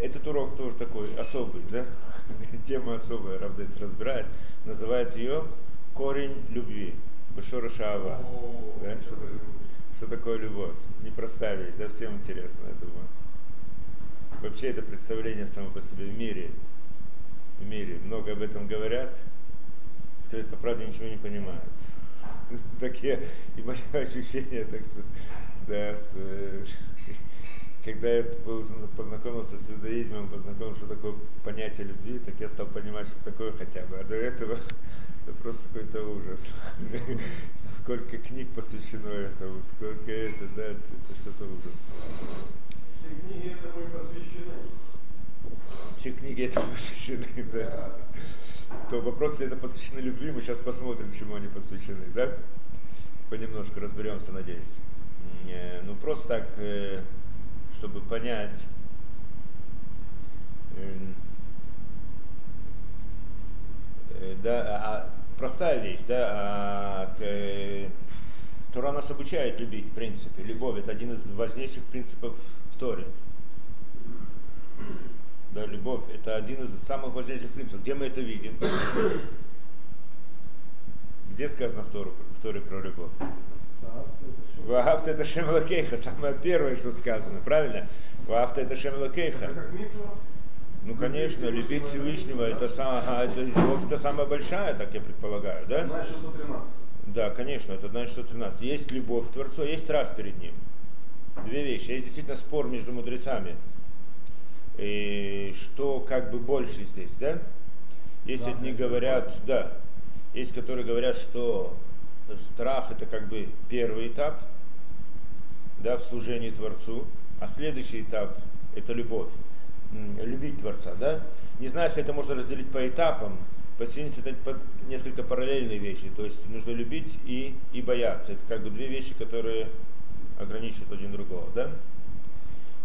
Этот урок тоже такой особый, да? Тема особая, Равдец разбирает. Называет ее корень любви. Башора Шаава. Да? Что, что такое любовь? Непростая вещь, да, всем интересно, я думаю. Вообще это представление само по себе в мире. В мире много об этом говорят, сказать по правде ничего не понимают. Такие и мои ощущения, так да, с, когда я познакомился с иудаизмом, познакомился, что такое понятие любви, так я стал понимать, что такое хотя бы. А до этого это просто какой-то ужас. Сколько книг посвящено этому, сколько это, да, это что-то ужас. Все книги этому и посвящены. Все книги этому посвящены, да. То вопрос, если это посвящены любви, мы сейчас посмотрим, чему они посвящены, да? Понемножку разберемся, надеюсь. Ну просто так, э, чтобы понять, эм, э, да, а, простая вещь, да, а, э, Тура нас обучает любить, в принципе. Любовь это один из важнейших принципов в Торе. Да, любовь это один из самых важнейших принципов. Где мы это видим? Где сказано в Торе, в Торе про любовь? Ваавта это Шемалакейха, самое первое, что сказано, правильно? Ваавта это Шемалакейха. Ну, конечно, любить Всевышнего, это, сам, это это самая большая, так я предполагаю, да? Знаешь, 613. Да, конечно, это значит 113. Есть любовь к Творцу, есть страх перед Ним. Две вещи. Есть действительно спор между мудрецами. И что как бы больше здесь, да? Есть да, одни говорят, да, есть которые говорят, что страх это как бы первый этап да, в служении Творцу, а следующий этап это любовь, любить Творца. Да? Не знаю, если это можно разделить по этапам, синусу это несколько параллельные вещи, то есть нужно любить и, и бояться. Это как бы две вещи, которые ограничивают один другого. Да?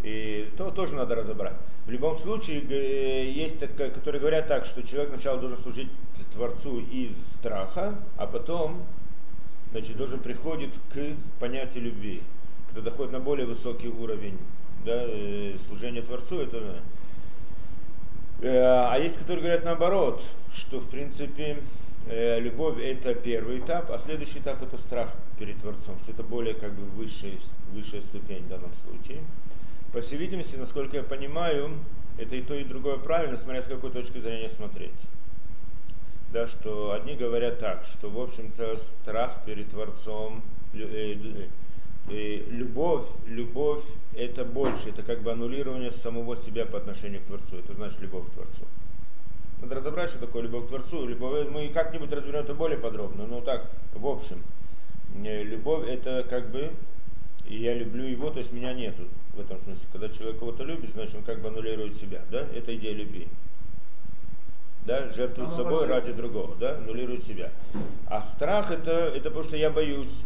И то тоже надо разобрать. В любом случае, есть, которые говорят так, что человек сначала должен служить Творцу из страха, а потом значит, тоже приходит к понятию любви. Когда доходит на более высокий уровень да, э, служения Творцу, это э, а есть, которые говорят наоборот, что в принципе э, любовь это первый этап, а следующий этап это страх перед Творцом, что это более как бы высшая, высшая ступень в данном случае. По всей видимости, насколько я понимаю, это и то, и другое правильно, смотря с какой точки зрения смотреть да, что одни говорят так, что, в общем-то, страх перед Творцом, э, любовь, любовь это больше, это как бы аннулирование самого себя по отношению к Творцу, это значит любовь к Творцу. Надо разобрать, что такое любовь к Творцу. Любовь, мы как-нибудь разберем это более подробно, но так, в общем, э, любовь это как бы, и я люблю его, то есть меня нету в этом смысле. Когда человек кого-то любит, значит он как бы аннулирует себя, да, это идея любви да, жертвует собой ради другого, да, аннулирует себя. А страх это, это потому что я боюсь,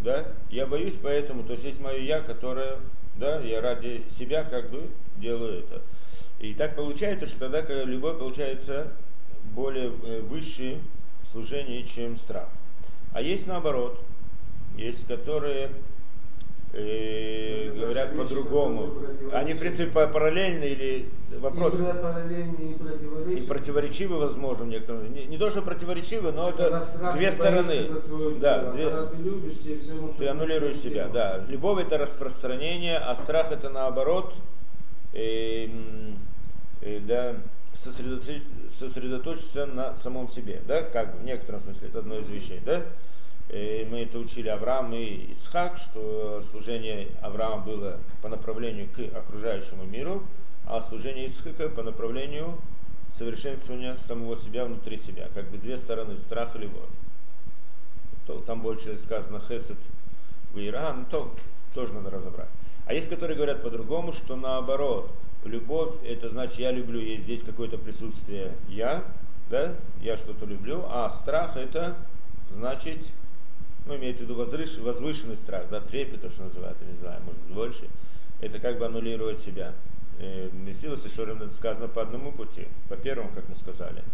да, я боюсь поэтому, то есть есть мое я, которое, да, я ради себя как бы делаю это. И так получается, что тогда когда любовь получается более э, высшее служение, чем страх. А есть наоборот, есть которые э, говорят по-другому. Они, в принципе, параллельны или вопрос... И параллельны, и противоречивы. И противоречивы, возможно, некоторые. Не, не то, что противоречивы, но это две стороны. Да, две... ты любишь, тебе все равно, ты аннулируешь себя, делать. да. Любовь это распространение, а страх это наоборот, э, э, да, сосредоточиться, сосредоточиться на самом себе, да, как в некотором смысле, это одно из вещей, да. Мы это учили Авраам и Ицхак, что служение Авраама было по направлению к окружающему миру, а служение Ицхака по направлению совершенствования самого себя внутри себя, как бы две стороны, страх и любовь. Там больше сказано хесед в Иран, то тоже надо разобрать. А есть, которые говорят по-другому, что наоборот, любовь это значит я люблю, есть здесь какое-то присутствие я, да, я что-то люблю, а страх это значит ну, имеет в виду возвышенный страх, да, трепет, то, что называют, не знаю, может быть, больше, это как бы аннулировать себя. Э, Месилус и Шорем сказано по одному пути, по первому, как мы сказали.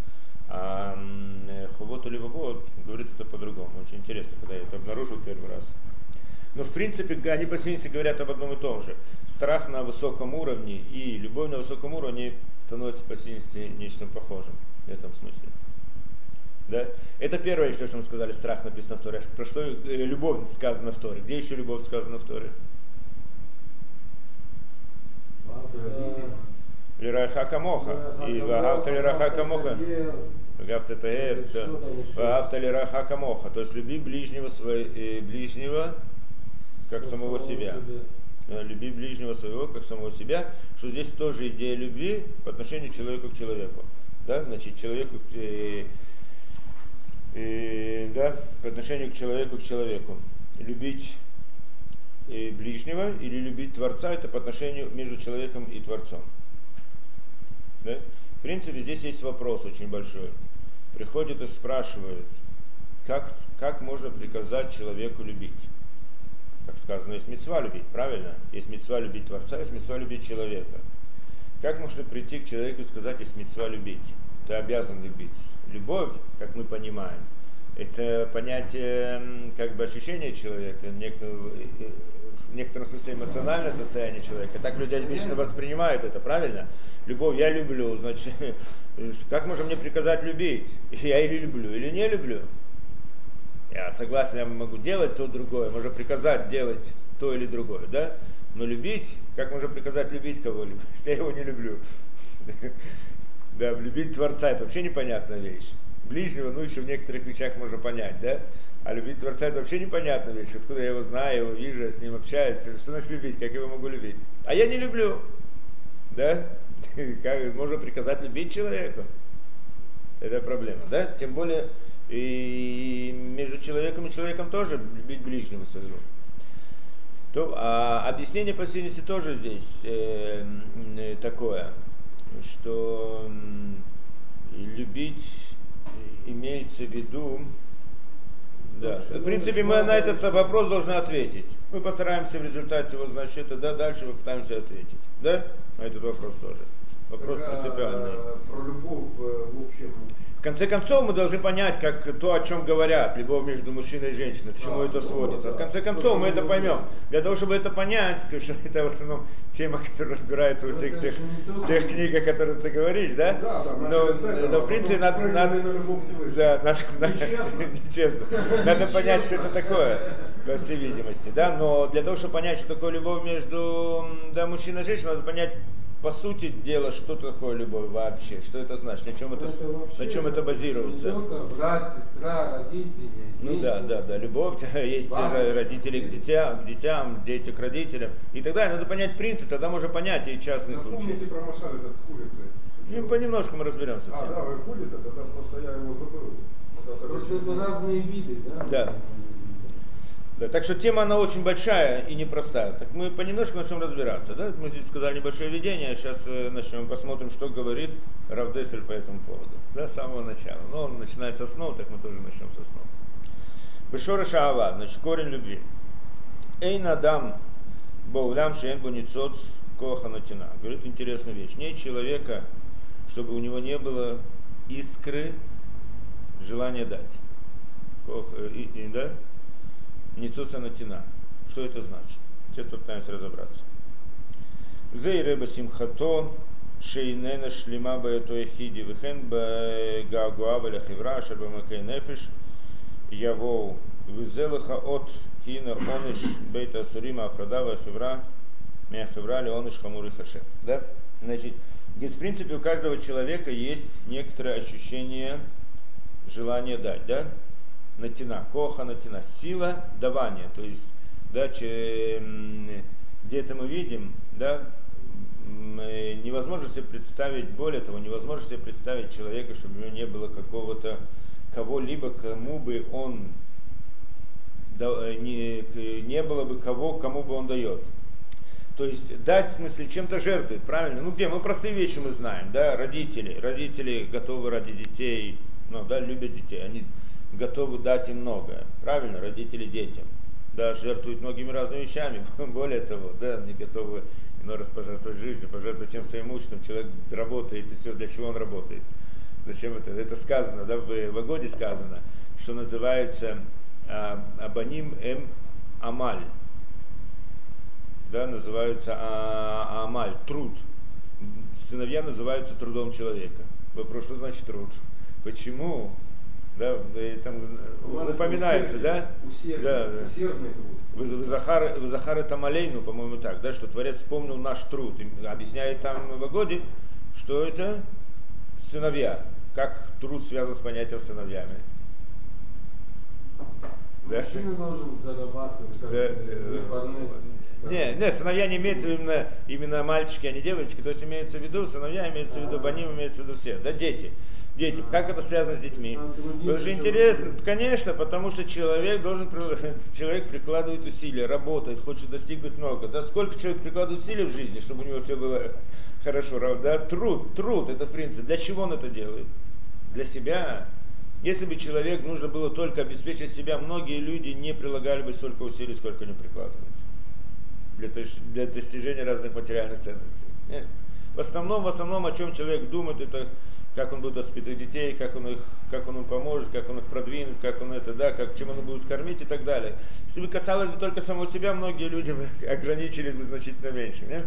А Хувот или Вавод говорит это по-другому. Очень интересно, когда я это обнаружил первый раз. Но в принципе они по-синете говорят об одном и том же. Страх на высоком уровне и любовь на высоком уровне становится по-синете нечто похожим в этом смысле. Да? Это первое, что мы сказали, страх написано в Торе. Про что э, любовь сказана в Торе. Где еще любовь сказана в Торе? Лираха камоха. И вагавта лираха камоха. Вагавта таэр. Вагавта лираха камоха. То есть люби ближнего, свой, ближнего как самого себя. Люби ближнего своего, как самого себя. Что здесь тоже идея любви по отношению человеку к человеку. Да? Значит, человеку э, да, по отношению к человеку к человеку. Любить э, ближнего или любить Творца, это по отношению между человеком и Творцом. Да? В принципе, здесь есть вопрос очень большой. Приходят и спрашивают, как, как можно приказать человеку любить? Как сказано, есть мецва любить, правильно? Есть мецва любить Творца, есть мецва любить человека. Как можно прийти к человеку и сказать, есть мецва любить? Ты обязан любить. Любовь, как мы понимаем, это понятие как бы ощущения человека, некоторого, в некотором смысле эмоциональное состояние человека. Так люди обычно воспринимают это, правильно? Любовь я люблю, значит, как можно мне приказать любить? Я или люблю, или не люблю. Я согласен, я могу делать то, другое, можно приказать делать то или другое, да? Но любить, как можно приказать любить кого-либо, если я его не люблю? Да, любить Творца, это вообще непонятная вещь. Ближнего, ну еще в некоторых вещах можно понять, да? А любить Творца это вообще непонятная вещь. Откуда я его знаю, его вижу, я с ним общаюсь. Что значит любить? Как я его могу любить? А я не люблю. Да? Как можно приказать любить человека? Это проблема, да? Тем более и между человеком и человеком тоже любить ближнего своего. То, а объяснение по тоже здесь э, э, такое, что любить имеется в виду, да. В принципе, мы на этот вопрос должны ответить. Мы постараемся в результате вот, значит, да, дальше мы пытаемся ответить. Да? На этот вопрос тоже. Вопрос принципиальный. э, Про любовь э, в общем. В конце концов, мы должны понять, как то, о чем говорят, любовь между мужчиной и женщиной, к чему А, это ну, сводится. да. В конце концов, мы это поймем. Для того, чтобы это понять, потому что это в основном тема, которая разбирается во Ну, всех тех, тех книгах, которые ты говоришь, да? Да, да, но, этого, но, в принципе, надо, надо, да, надо, надо-. Надо понять, что это такое, по всей видимости, да, но для того, чтобы понять, что такое любовь между да, мужчиной и женщиной, надо понять, по сути дела, что такое любовь вообще, что это значит, на чем это, вообще на чем это базируется. Брат, сестра, родители, Ну дети. да, да, да, любовь, есть Бабушка. родители к детям, к детям, дети к родителям и так далее. Надо понять принцип, тогда можно понять и частные случаи. Напомните про Машаль этот с курицей. Ну, понемножку мы разберемся А, всем. да, вы ходите, тогда просто я его забыл. Это это разные виды, да? Да. Да, так что тема она очень большая и непростая. Так мы понемножку начнем разбираться. Да? Мы здесь сказали небольшое введение, сейчас э, начнем посмотрим, что говорит Равдесель по этому поводу. Да, с самого начала. Но он начинает со снов, так мы тоже начнем со снов. Бешора Шаава, значит, корень любви. Эй надам боулям шен буницоц коханатина. Говорит интересную вещь. Нет человека, чтобы у него не было искры желания дать. Кох, э, и, и, да? Ницуца натина. Что это значит? Сейчас попытаемся разобраться. Зей реба симхато, шейнена шлима баэто эхиди, вихен гаагуа валя хевра, шаба макай нефиш, явоу, визелаха от кина ониш бейта сурима афрадава хевра, мя хевра ли ониш хамури хаше. Да? Значит, говорит, в принципе, у каждого человека есть некоторое ощущение желания дать, да? Натина, коха натина, сила давания, то есть, да, че, где это мы видим, да, э, невозможно себе представить, более того, невозможно себе представить человека, чтобы у него не было какого-то, кого-либо, кому бы он, э, не, не было бы кого, кому бы он дает. То есть дать, в смысле, чем-то жертвует, правильно? Ну где? Мы простые вещи мы знаем, да, родители. Родители готовы ради детей, ну да, любят детей, они готовы дать им многое, правильно, родители детям. Да, жертвуют многими разными вещами. Более того, да, они готовы иной раз пожертвовать жизнью, пожертвовать всем своим имуществом. Человек работает, и все, для чего он работает. Зачем это? Это сказано, да, в, Агоде сказано, что называется а, Абаним Эм Амаль. да, называются а, амаль, труд. Сыновья называются трудом человека. Вопрос, что значит труд? Почему? Да, и там упоминается, да? Усердный, Да, да. усердный труд. Вы, Захар, вы Захар это Малейну, по-моему, так, да, что Творец вспомнил наш труд. И объясняет там в Агоде, что это сыновья. Как труд связан с понятием сыновьями. Да? Мужчина должен зарабатывать, как Да, э, э, фарнез. Не, не, сыновья не имеется именно, именно мальчики, а не девочки. То есть имеется в виду, сыновья имеется в виду, баним имеется в виду все. Да, дети. Дети. Как это связано с детьми? Что чтобы интересно, конечно, потому что человек должен, человек прикладывает усилия, работает, хочет достигнуть много. Да, сколько человек прикладывает усилий в жизни, чтобы у него все было хорошо, да, труд, труд, это принцип. Для чего он это делает? Для себя. Если бы человек нужно было только обеспечить себя, многие люди не прилагали бы столько усилий, сколько они прикладывают для, для достижения разных материальных ценностей. Нет. В основном, в основном, о чем человек думает, это как он будет воспитывать детей, как он их, как он им поможет, как он их продвинет, как он это, да, как, чем он будет кормить и так далее. Если бы касалось бы только самого себя, многие люди бы ограничились бы значительно меньше. нет?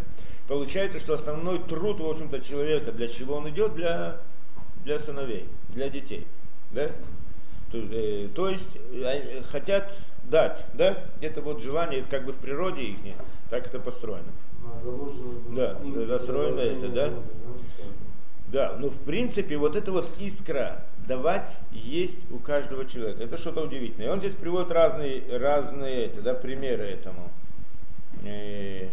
Получается, что основной труд, в общем-то, человека, для чего он идет? Для, для сыновей, для детей. Да? То, э, то есть э, хотят дать, да? Это вот желание, это как бы в природе их, так это построено. На заложенный Да, застроено это, да? рода, так. Да, но в принципе вот эта вот искра давать есть у каждого человека. Это что-то удивительное. И он здесь приводит разные, разные это, да, примеры этому. Э,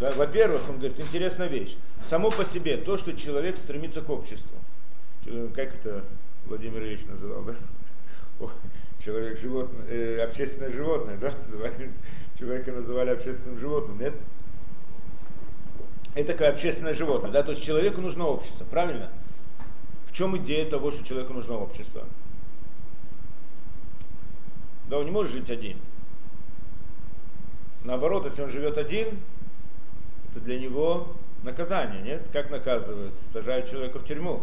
Да, во-первых, он говорит, интересная вещь. Само по себе то, что человек стремится к обществу. Как это Владимир Ильич называл, да? Человек животное, э, общественное животное, да? Называли, человека называли общественным животным, нет? Это такое общественное животное, да? То есть человеку нужно общество, правильно? В чем идея того, что человеку нужно общество? Да, он не может жить один. Наоборот, если он живет один, это для него наказание, нет? Как наказывают? Сажают человека в тюрьму.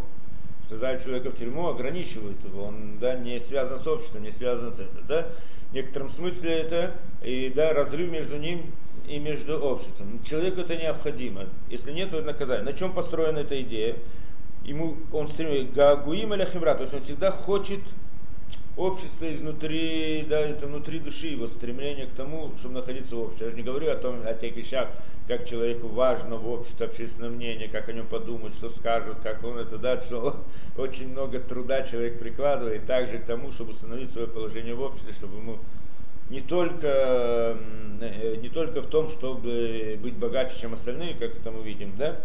Сажают человека в тюрьму, ограничивают его. Он да, не связан с обществом, не связан с этим. Да? В некотором смысле это и, да, разрыв между ним и между обществом. Человеку это необходимо. Если нет, то это наказание. На чем построена эта идея? Ему он стремится гагуим или хибра, то есть он всегда хочет общество изнутри, да, это внутри души его стремление к тому, чтобы находиться в обществе. Я же не говорю о том, о тех вещах, как человеку важно в обществе общественное мнение, как о нем подумать, что скажут, как он это, да, что очень много труда человек прикладывает также к тому, чтобы установить свое положение в обществе, чтобы ему не только, не только в том, чтобы быть богаче, чем остальные, как это мы видим, да,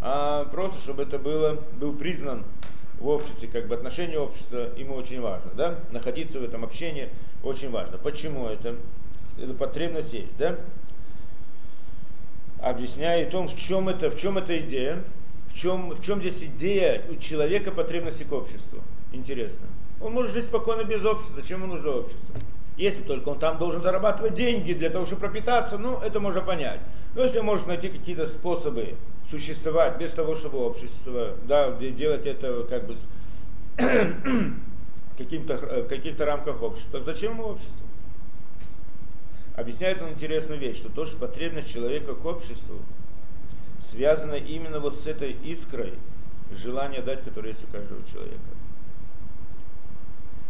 а просто чтобы это было, был признан в обществе, как бы отношение общества ему очень важно, да, находиться в этом общении очень важно. Почему это? Это потребность есть, да? Объясняя о том, в чем это, в чем эта идея, в чем, в чем здесь идея у человека потребности к обществу. Интересно. Он может жить спокойно без общества, зачем ему нужно общество? Если только он там должен зарабатывать деньги для того, чтобы пропитаться, ну, это можно понять. Но если может найти какие-то способы существовать без того, чтобы общество, да, де- делать это как бы каким-то, х- в каких-то рамках общества, зачем ему общество? Объясняет он интересную вещь, что то, что потребность человека к обществу связана именно вот с этой искрой желания дать, которое есть у каждого человека.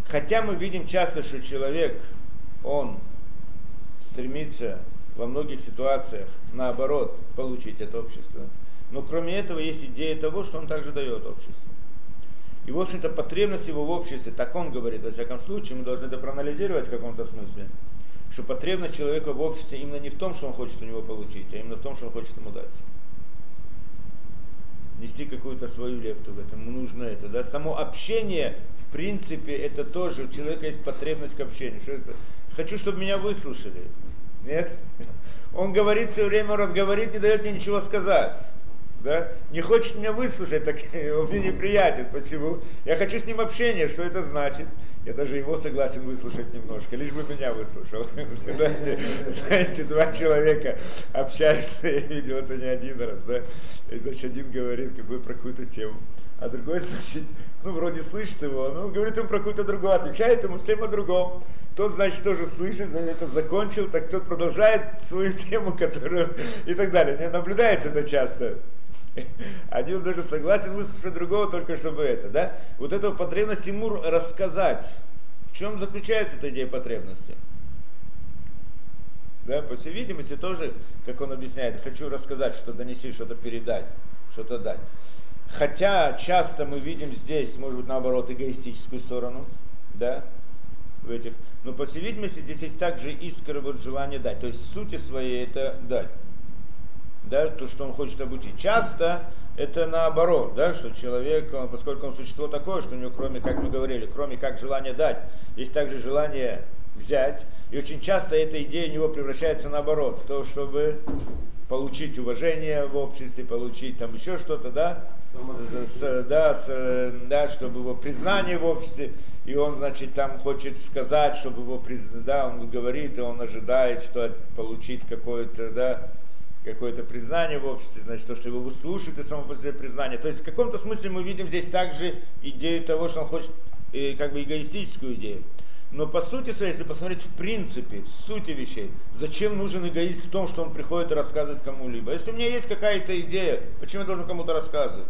Хотя мы видим часто, что человек, он стремится во многих ситуациях, наоборот, получить от общества. Но кроме этого есть идея того, что он также дает обществу. И, в общем-то, потребность его в обществе, так он говорит, во всяком случае, мы должны это проанализировать в каком-то смысле, что потребность человека в обществе именно не в том, что он хочет у него получить, а именно в том, что он хочет ему дать. Нести какую-то свою лепту в этом, ему нужно это. Да? Само общение, в принципе, это тоже, у человека есть потребность к общению. Что это? Хочу, чтобы меня выслушали. Нет? Он говорит все время, он говорит, не дает мне ничего сказать. Да? Не хочет меня выслушать, так он мне неприятен. Почему? Я хочу с ним общения, что это значит? Я даже его согласен выслушать немножко, лишь бы меня выслушал. Знаете, знаете, два человека общаются, я видел это не один раз, да? И, значит, один говорит какую, про какую-то тему, а другой, значит, ну, вроде слышит его, но он говорит ему про какую-то другую, отвечает ему всем о другом. Тот, значит, тоже слышит, это закончил, так тот продолжает свою тему, которую и так далее. Не наблюдается это часто. Один даже согласен выслушать другого, только чтобы это, да? Вот эту потребность ему рассказать. В чем заключается эта идея потребности? Да, по всей видимости, тоже, как он объясняет, хочу рассказать, что донести, что-то передать, что-то дать. Хотя часто мы видим здесь, может быть, наоборот, эгоистическую сторону, да, в этих. Но, по всей видимости, здесь есть также искра вот желание дать. То есть, в сути своей это дать. Да, то, что он хочет обучить. Часто это наоборот, да, что человек, он, поскольку он существо такое, что у него, кроме, как мы говорили, кроме как желания дать, есть также желание взять. И очень часто эта идея у него превращается наоборот, в то, чтобы получить уважение в обществе, получить там еще что-то, да, с, да, с, да, чтобы его признание в обществе, и он, значит, там хочет сказать, чтобы его признали, да, он говорит, и он ожидает, что получить какое-то, да, какое-то признание в обществе, значит, то, что его выслушают, и само по себе признание. То есть в каком-то смысле мы видим здесь также идею того, что он хочет, э, как бы эгоистическую идею. Но по сути своей, если посмотреть в принципе, в сути вещей, зачем нужен эгоист в том, что он приходит и рассказывает кому-либо? Если у меня есть какая-то идея, почему я должен кому-то рассказывать?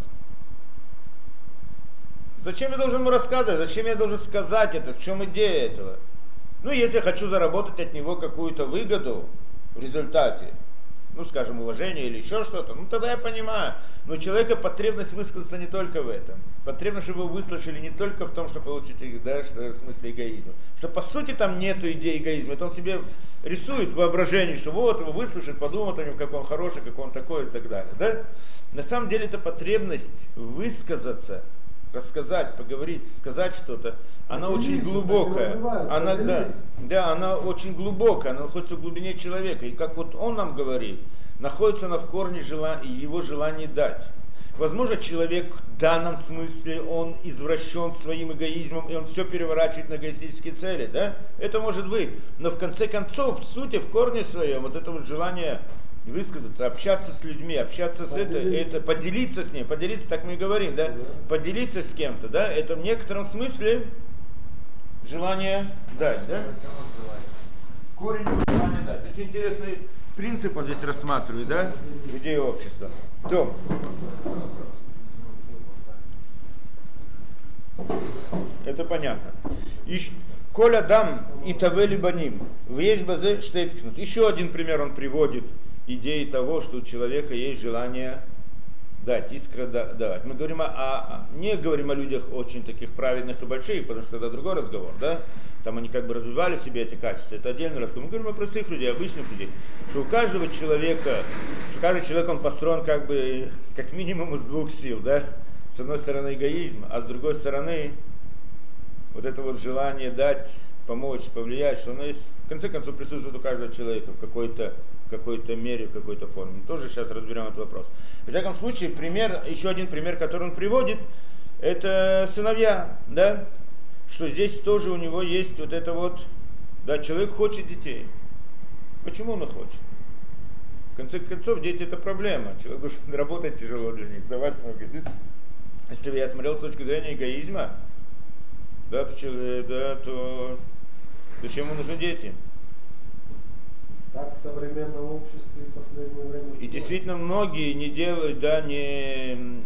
Зачем я должен ему рассказывать? Зачем я должен сказать это? В чем идея этого? Ну, если я хочу заработать от него какую-то выгоду в результате, ну, скажем, уважение или еще что-то, ну, тогда я понимаю. Но у человека потребность высказаться не только в этом. Потребность, чтобы его выслушали не только в том, что получить, да, что, в смысле эгоизма. Что по сути там нету идеи эгоизма. Это он себе рисует воображение, что вот его выслушают, подумают о нем, как он хороший, как он такой и так далее. Да? На самом деле это потребность высказаться, рассказать, поговорить, сказать что-то, она очень глубокая. Она, да, да, она очень глубокая, она находится в глубине человека. И как вот он нам говорит, находится она в корне жела, его желания дать. Возможно, человек в данном смысле, он извращен своим эгоизмом, и он все переворачивает на эгоистические цели, да? Это может быть. Но в конце концов, в сути, в корне своем, вот это вот желание высказаться, общаться с людьми, общаться с это, это, поделиться с ним, поделиться, так мы и говорим, да? Поделиться с кем-то, да? Это в некотором смысле желание дать, да? Корень желания дать. Очень интересный принцип он здесь рассматривает, да? Идеи общества. То. Это понятно. Коля дам и тавели баним. Есть базе штейпкнут. Еще один пример он приводит идеи того, что у человека есть желание дать, искра давать. Мы говорим о, о, не говорим о людях очень таких праведных и больших, потому что это другой разговор, да? Там они как бы развивали в себе эти качества, это отдельный разговор. Мы говорим о простых людей, обычных людей, что у каждого человека, что каждый человек, он построен как бы, как минимум из двух сил, да? С одной стороны эгоизм, а с другой стороны вот это вот желание дать, помочь, повлиять, что оно есть, в конце концов присутствует у каждого человека в какой-то какой-то мере, в какой-то форме. Тоже сейчас разберем этот вопрос. В всяком случае, пример, еще один пример, который он приводит, это сыновья, да, что здесь тоже у него есть вот это вот, да, человек хочет детей. Почему он их хочет? В конце концов, дети это проблема. Человеку работать тяжело для них, давать много. Если бы я смотрел с точки зрения эгоизма, да, то, да, то зачем ему нужны дети? Так в современном обществе в последнее время. И действительно многие не делают, да, не,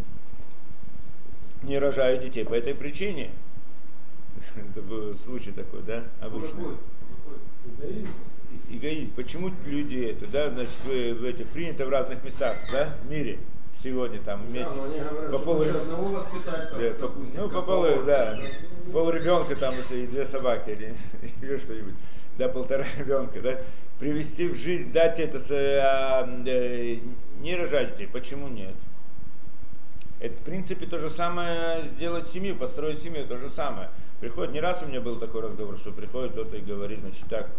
не рожают детей по этой причине. Это был случай такой, да, обычный. Эгоизм. Эгоизм. Почему люди это, да, значит, вы в этих принято в разных местах, да, в мире сегодня там иметь Да, говорят, по полу, лучше одного воспитать, там, да, по- допустим, ну, по полу, да, пол ребенка там и две собаки или, или что-нибудь, да, полтора ребенка, да, привести в жизнь, дать это, а, э, не рожать детей, почему нет? Это, в принципе, то же самое сделать семью, построить семью, то же самое. Приходит, не раз у меня был такой разговор, что приходит кто-то и говорит, значит, так,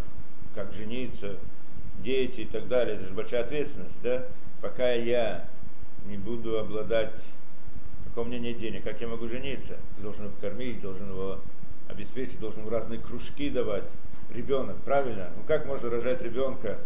как жениться, дети и так далее, это же большая ответственность, да? Пока я не буду обладать, пока у меня нет денег, как я могу жениться? Ты должен его покормить, должен его обеспечить, должен ему разные кружки давать. Ребенок, правильно? Ну как можно рожать ребенка,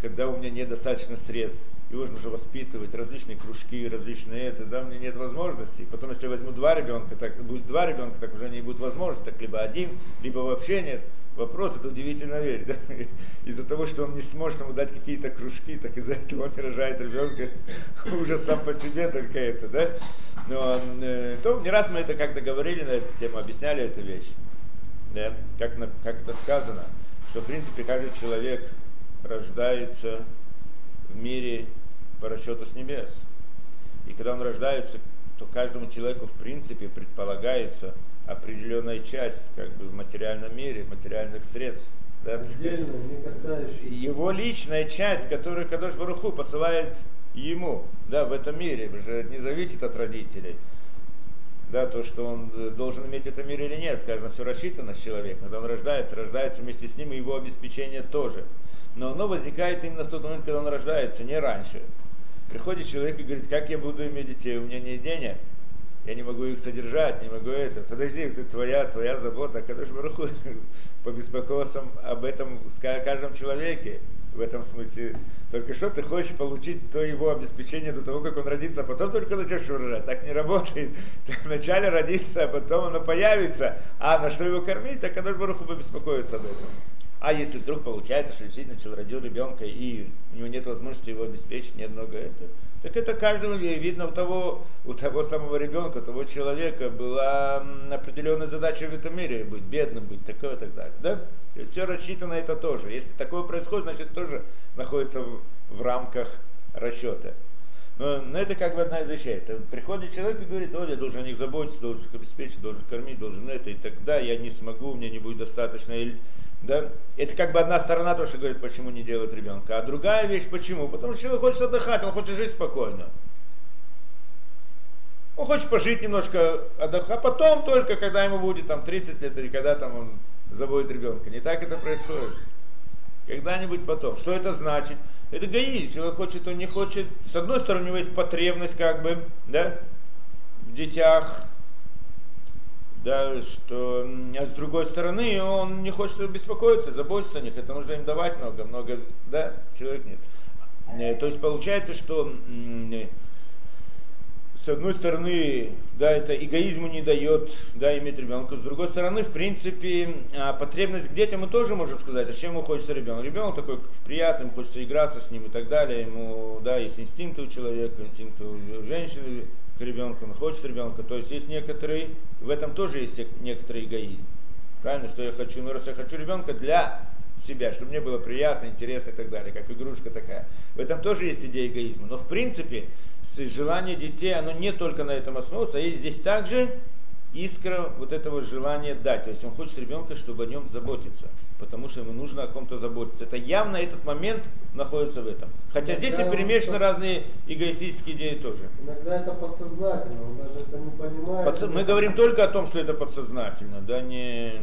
когда у меня недостаточно средств? его нужно воспитывать, различные кружки, различные это, да, у меня нет возможности. Потом, если я возьму два ребенка, так будет два ребенка, так уже не будет возможности, так либо один, либо вообще нет. Вопрос, это удивительная вещь, да? Из-за того, что он не сможет ему дать какие-то кружки, так из-за этого он рожает ребенка уже сам по себе только это, да? Но э, то не раз мы это как-то говорили на эту тему, объясняли эту вещь, да? Как, как это сказано, что в принципе каждый человек рождается в мире по расчету с небес. И когда он рождается, то каждому человеку в принципе предполагается определенная часть как бы в материальном мире, материальных средств. Да? Отдельно, не касающийся. Его личная часть, которую Кадош Баруху посылает ему, да, в этом мире, уже не зависит от родителей. Да, то, что он э, должен иметь в этом мире или нет, скажем, все рассчитано с человеком. Когда он рождается, рождается вместе с ним и его обеспечение тоже. Но оно возникает именно в тот момент, когда он рождается, не раньше. Приходит человек и говорит, как я буду иметь детей, у меня нет денег, я не могу их содержать, не могу это. Подожди, это твоя, твоя забота, когда же Баруху побеспокоился об этом с каждом человеке в этом смысле. Только что ты хочешь получить то его обеспечение до того, как он родится, а потом только начнешь рожать. Так не работает. Так вначале родится, а потом оно появится. А на что его кормить, так когда Баруху побеспокоится об этом. А если вдруг получается, что действительно человек родил ребенка и у него нет возможности его обеспечить, нет много этого, так это каждому видно у того, у того самого ребенка, у того человека была определенная задача в этом мире, быть бедным, быть такое и так далее. Да? То есть все рассчитано это тоже. Если такое происходит, значит тоже находится в, в рамках расчета. Но, но это как бы одна из вещей. Это приходит человек и говорит, о, я должен о них заботиться, должен их обеспечить, должен кормить, должен это, и тогда я не смогу, у меня не будет достаточно да? Это как бы одна сторона то, что говорит, почему не делают ребенка. А другая вещь, почему? Потому что человек хочет отдыхать, он хочет жить спокойно. Он хочет пожить немножко, отдохнуть, а потом только, когда ему будет там 30 лет или когда там он заводит ребенка. Не так это происходит. Когда-нибудь потом. Что это значит? Это эгоизм. Человек хочет, он не хочет. С одной стороны, у него есть потребность как бы, да, в детях, да, что, а с другой стороны, он не хочет беспокоиться, заботиться о них, это нужно им давать много, много, да, человек нет. Э, то есть получается, что с одной стороны, да, это эгоизму не дает, да, иметь ребенка. С другой стороны, в принципе, а, потребность к детям мы тоже можем сказать, а чем ему хочется ребенок. Ребенок такой приятный, ему хочется играться с ним и так далее. Ему, да, есть инстинкты у человека, инстинкты у женщины, к ребенку, он хочет ребенка. То есть есть некоторые, в этом тоже есть некоторый эгоизм. Правильно, что я хочу, ну раз я хочу ребенка для себя, чтобы мне было приятно, интересно и так далее, как игрушка такая. В этом тоже есть идея эгоизма. Но в принципе, желание детей, оно не только на этом основывается, а есть здесь также искра вот этого желания дать. То есть он хочет ребенка, чтобы о нем заботиться, потому что ему нужно о ком-то заботиться. Это явно этот момент находится в этом. Хотя Иногда здесь и перемешаны это... разные эгоистические идеи тоже. Иногда это подсознательно, он даже это не понимает. Подс... Мы говорим только о том, что это подсознательно, да, не...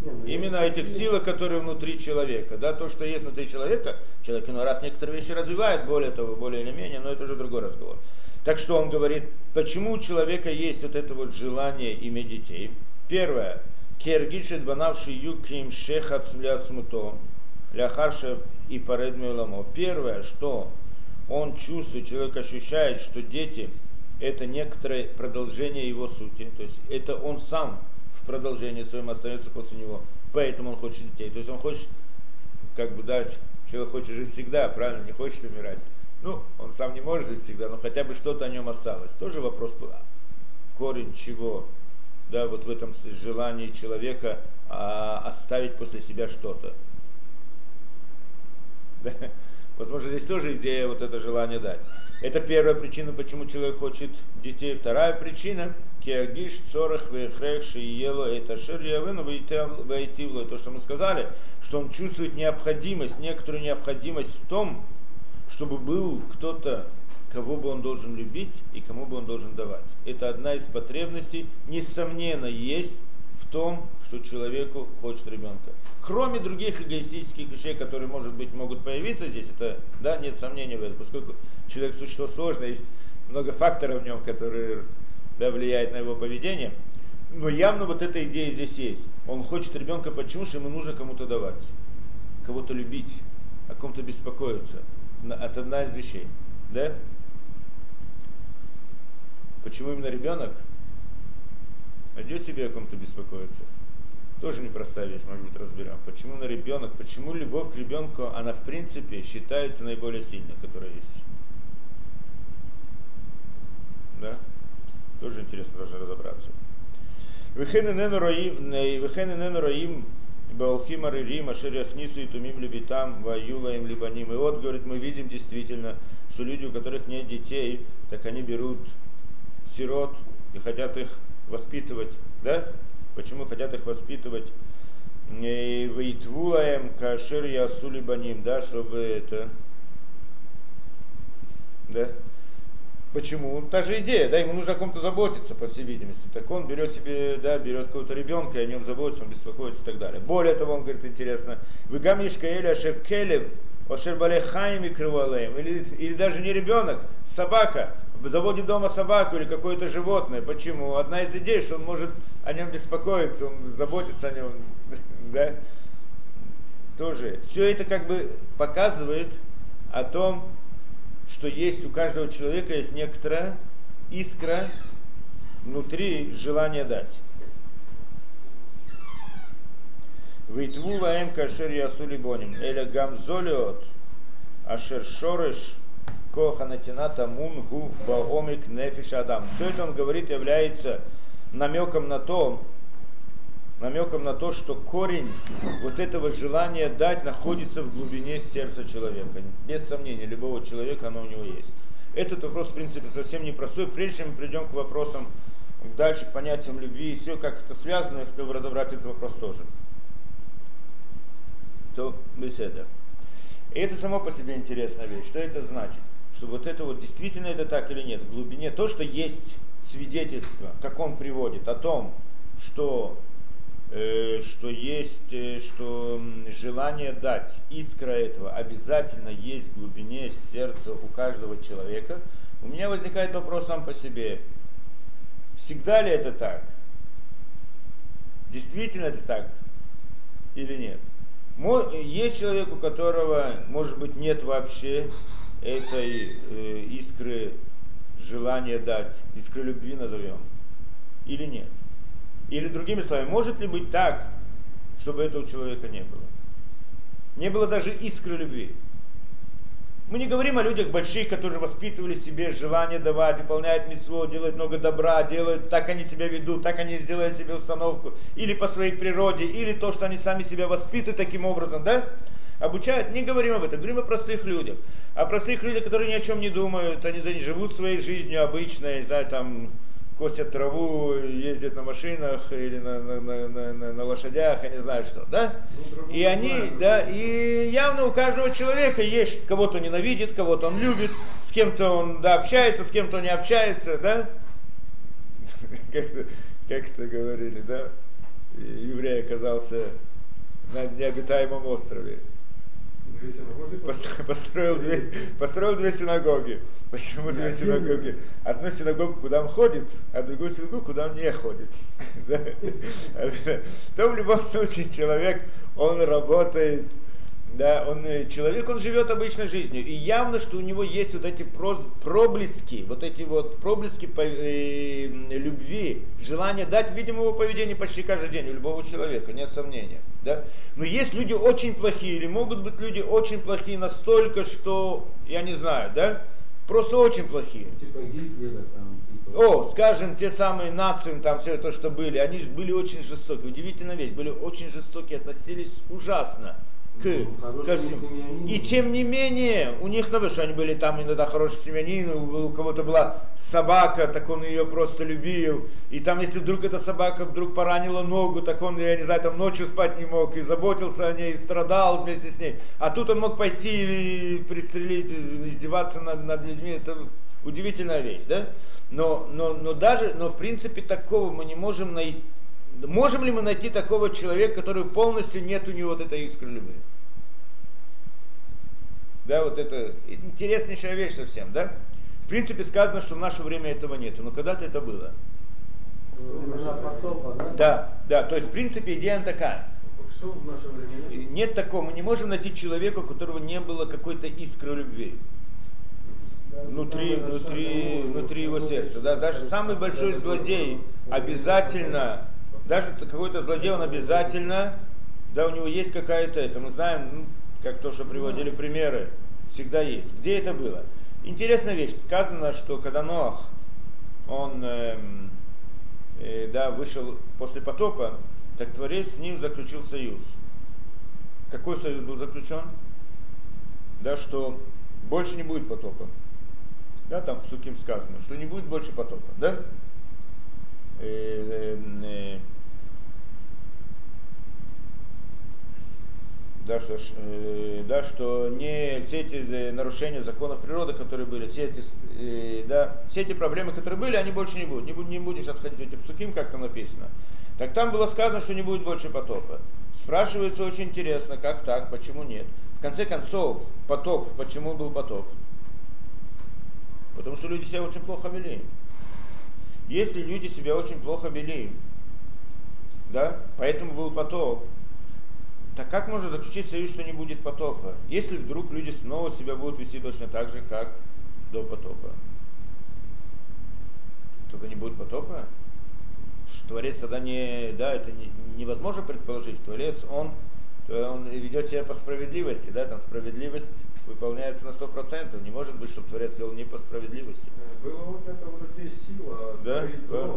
Не, ну, Именно этих сил, которые внутри человека. Да, то, что есть внутри человека, человек иной раз некоторые вещи развивает, более того, более или менее, но это уже другой разговор. Так что он говорит, почему у человека есть вот это вот желание иметь детей. Первое. Кергишет банавший юким шехат смуто, ляхарша и паредмиоламо. Первое, что он чувствует, человек ощущает, что дети это некоторое продолжение его сути. То есть это он сам в продолжении своем остается после него. Поэтому он хочет детей. То есть он хочет, как бы, да, человек хочет жить всегда, правильно, не хочет умирать. Ну, он сам не может жить всегда, но хотя бы что-то о нем осталось. Тоже вопрос, корень чего, да, вот в этом желании человека а, оставить после себя что-то. Да? Возможно, здесь тоже идея вот это желание дать. Это первая причина, почему человек хочет детей. Вторая причина, киагиш, цорах, вехрех, шиело, это шир, явыну, войти в то, что мы сказали, что он чувствует необходимость, некоторую необходимость в том, чтобы был кто-то, кого бы он должен любить и кому бы он должен давать. Это одна из потребностей, несомненно, есть в том, что человеку хочет ребенка. Кроме других эгоистических вещей, которые, может быть, могут появиться здесь, это, да, нет сомнений в этом, поскольку человек существо сложное, есть много факторов в нем, которые да, влияют на его поведение. Но явно вот эта идея здесь есть. Он хочет ребенка, почему? Что ему нужно кому-то давать, кого-то любить, о ком-то беспокоиться это одна из вещей. Да? Почему именно ребенок? Найдет себе о ком-то беспокоиться? Тоже непростая вещь, может быть, разберем. Почему на ребенок, почему любовь к ребенку, она в принципе считается наиболее сильной, которая есть. Да? Тоже интересно должны разобраться. Вехен инену роим Баалхим Аририм, Ашер Яхнису и Тумим Лебитам, Ваюла им Либаним. И вот, говорит, мы видим действительно, что люди, у которых нет детей, так они берут сирот и хотят их воспитывать. Да? Почему хотят их воспитывать? Вейтвулаем кашер ясули баним, да, чтобы это, да, Почему? Та же идея, да, ему нужно о ком-то заботиться, по всей видимости. Так он берет себе, да, берет какого-то ребенка, и о нем заботится, он беспокоится и так далее. Более того, он говорит, интересно, вы гамишка или ашеркелев, ашербалехаем и крывалеем, или, или даже не ребенок, собака, заводит дома собаку или какое-то животное. Почему? Одна из идей, что он может о нем беспокоиться, он заботится о нем, да, тоже. Все это как бы показывает о том, что есть у каждого человека есть некоторая искра внутри желания дать. Витву лаем кашер ясули боним. Эля гамзолиот ашер шореш коханатината мунгу баомик нефиш адам. Все это он говорит является намеком на то, намеком на то, что корень вот этого желания дать находится в глубине сердца человека. Без сомнения, любого человека оно у него есть. Этот вопрос, в принципе, совсем непростой. Прежде чем мы придем к вопросам дальше, к понятиям любви и все, как это связано, я хотел разобрать этот вопрос тоже. То беседа. И это само по себе интересная вещь. Что это значит? Что вот это вот действительно это так или нет. В глубине то, что есть свидетельство, как он приводит, о том, что Э, что есть, э, что желание дать, искра этого обязательно есть в глубине сердца у каждого человека, у меня возникает вопрос сам по себе. Всегда ли это так? Действительно это так или нет? Есть человек, у которого, может быть, нет вообще этой э, искры желания дать, искры любви назовем, или нет? Или другими словами, может ли быть так, чтобы этого человека не было? Не было даже искры любви. Мы не говорим о людях больших, которые воспитывали себе желание давать, выполняют митцво, делают много добра, делают, так они себя ведут, так они сделают себе установку, или по своей природе, или то, что они сами себя воспитывают таким образом, да? Обучают, не говорим об этом, говорим о простых людях. О простых людях, которые ни о чем не думают, они живут своей жизнью обычной, да, там, косят траву, ездят на машинах или на, на, на, на, на лошадях, я не знаю что, да? Ну, и они, знаю, да, и явно у каждого человека есть, кого-то ненавидит, кого-то он любит, с кем-то он, да, общается, с кем-то не общается, да? Как это говорили, да? Еврей оказался на необитаемом острове. Построил две, построил две синагоги. Почему две синагоги? Одну синагогу, куда он ходит, а другую синагогу, куда он не ходит. То в любом случае человек, он работает да, он э, человек, он живет обычной жизнью. И явно, что у него есть вот эти проблески, вот эти вот проблески э, любви, желание дать, видимо, его поведение почти каждый день у любого человека, нет сомнения. Да? Но есть люди очень плохие, или могут быть люди очень плохие настолько, что, я не знаю, да, просто очень плохие. Типа Гитлера там. Типа... О, скажем, те самые нации, там все то, что были, они же были очень жестоки. Удивительная вещь, были очень жестоки, относились ужасно к, всему. И тем не менее, у них, ну, что они были там иногда хорошие семьянин, у кого-то была собака, так он ее просто любил. И там, если вдруг эта собака вдруг поранила ногу, так он, я не знаю, там ночью спать не мог, и заботился о ней, и страдал вместе с ней. А тут он мог пойти и пристрелить, издеваться над, над людьми. Это удивительная вещь, да? Но, но, но даже, но в принципе такого мы не можем найти Можем ли мы найти такого человека, который полностью нет у него вот этой искры любви? Да, вот это интереснейшая вещь совсем, да? В принципе, сказано, что в наше время этого нету, но когда-то это было. Потопа, да? Да, да, то есть, в принципе, идея такая. Что в наше время нет? Такого, мы не можем найти человека, у которого не было какой-то искры любви. Внутри, внутри, внутри его сердца. Да? Даже самый большой злодей обязательно, даже какой-то злодей, он обязательно, да, у него есть какая-то, это мы знаем, ну, как то, что приводили примеры, всегда есть. Где это было? Интересная вещь. Сказано, что когда Ноах, он эм, э, да, вышел после потопа, так Творец с ним заключил союз. Какой союз был заключен? Да, что больше не будет потопа. Да, там в Суким сказано, что не будет больше потопа. Да? Э, э, э, да, что, э, да, что не все эти э, нарушения законов природы, которые были, все эти, э, да, все эти проблемы, которые были, они больше не будут. Не, будем, не будем сейчас ходить в эти псуким, как там написано. Так там было сказано, что не будет больше потопа. Спрашивается очень интересно, как так, почему нет. В конце концов, потоп, почему был потоп? Потому что люди себя очень плохо вели. Если люди себя очень плохо вели, да, поэтому был потоп, так как можно заключить союз, что не будет потопа? Если вдруг люди снова себя будут вести точно так же, как до потопа? Тогда не будет потопа? Что Творец тогда не, да, это не, невозможно предположить. Творец, он, он ведет себя по справедливости, да, там справедливость выполняется на сто процентов. Не может быть, чтобы Творец вел не по справедливости. Э, Была вот эта вот здесь сила. Да?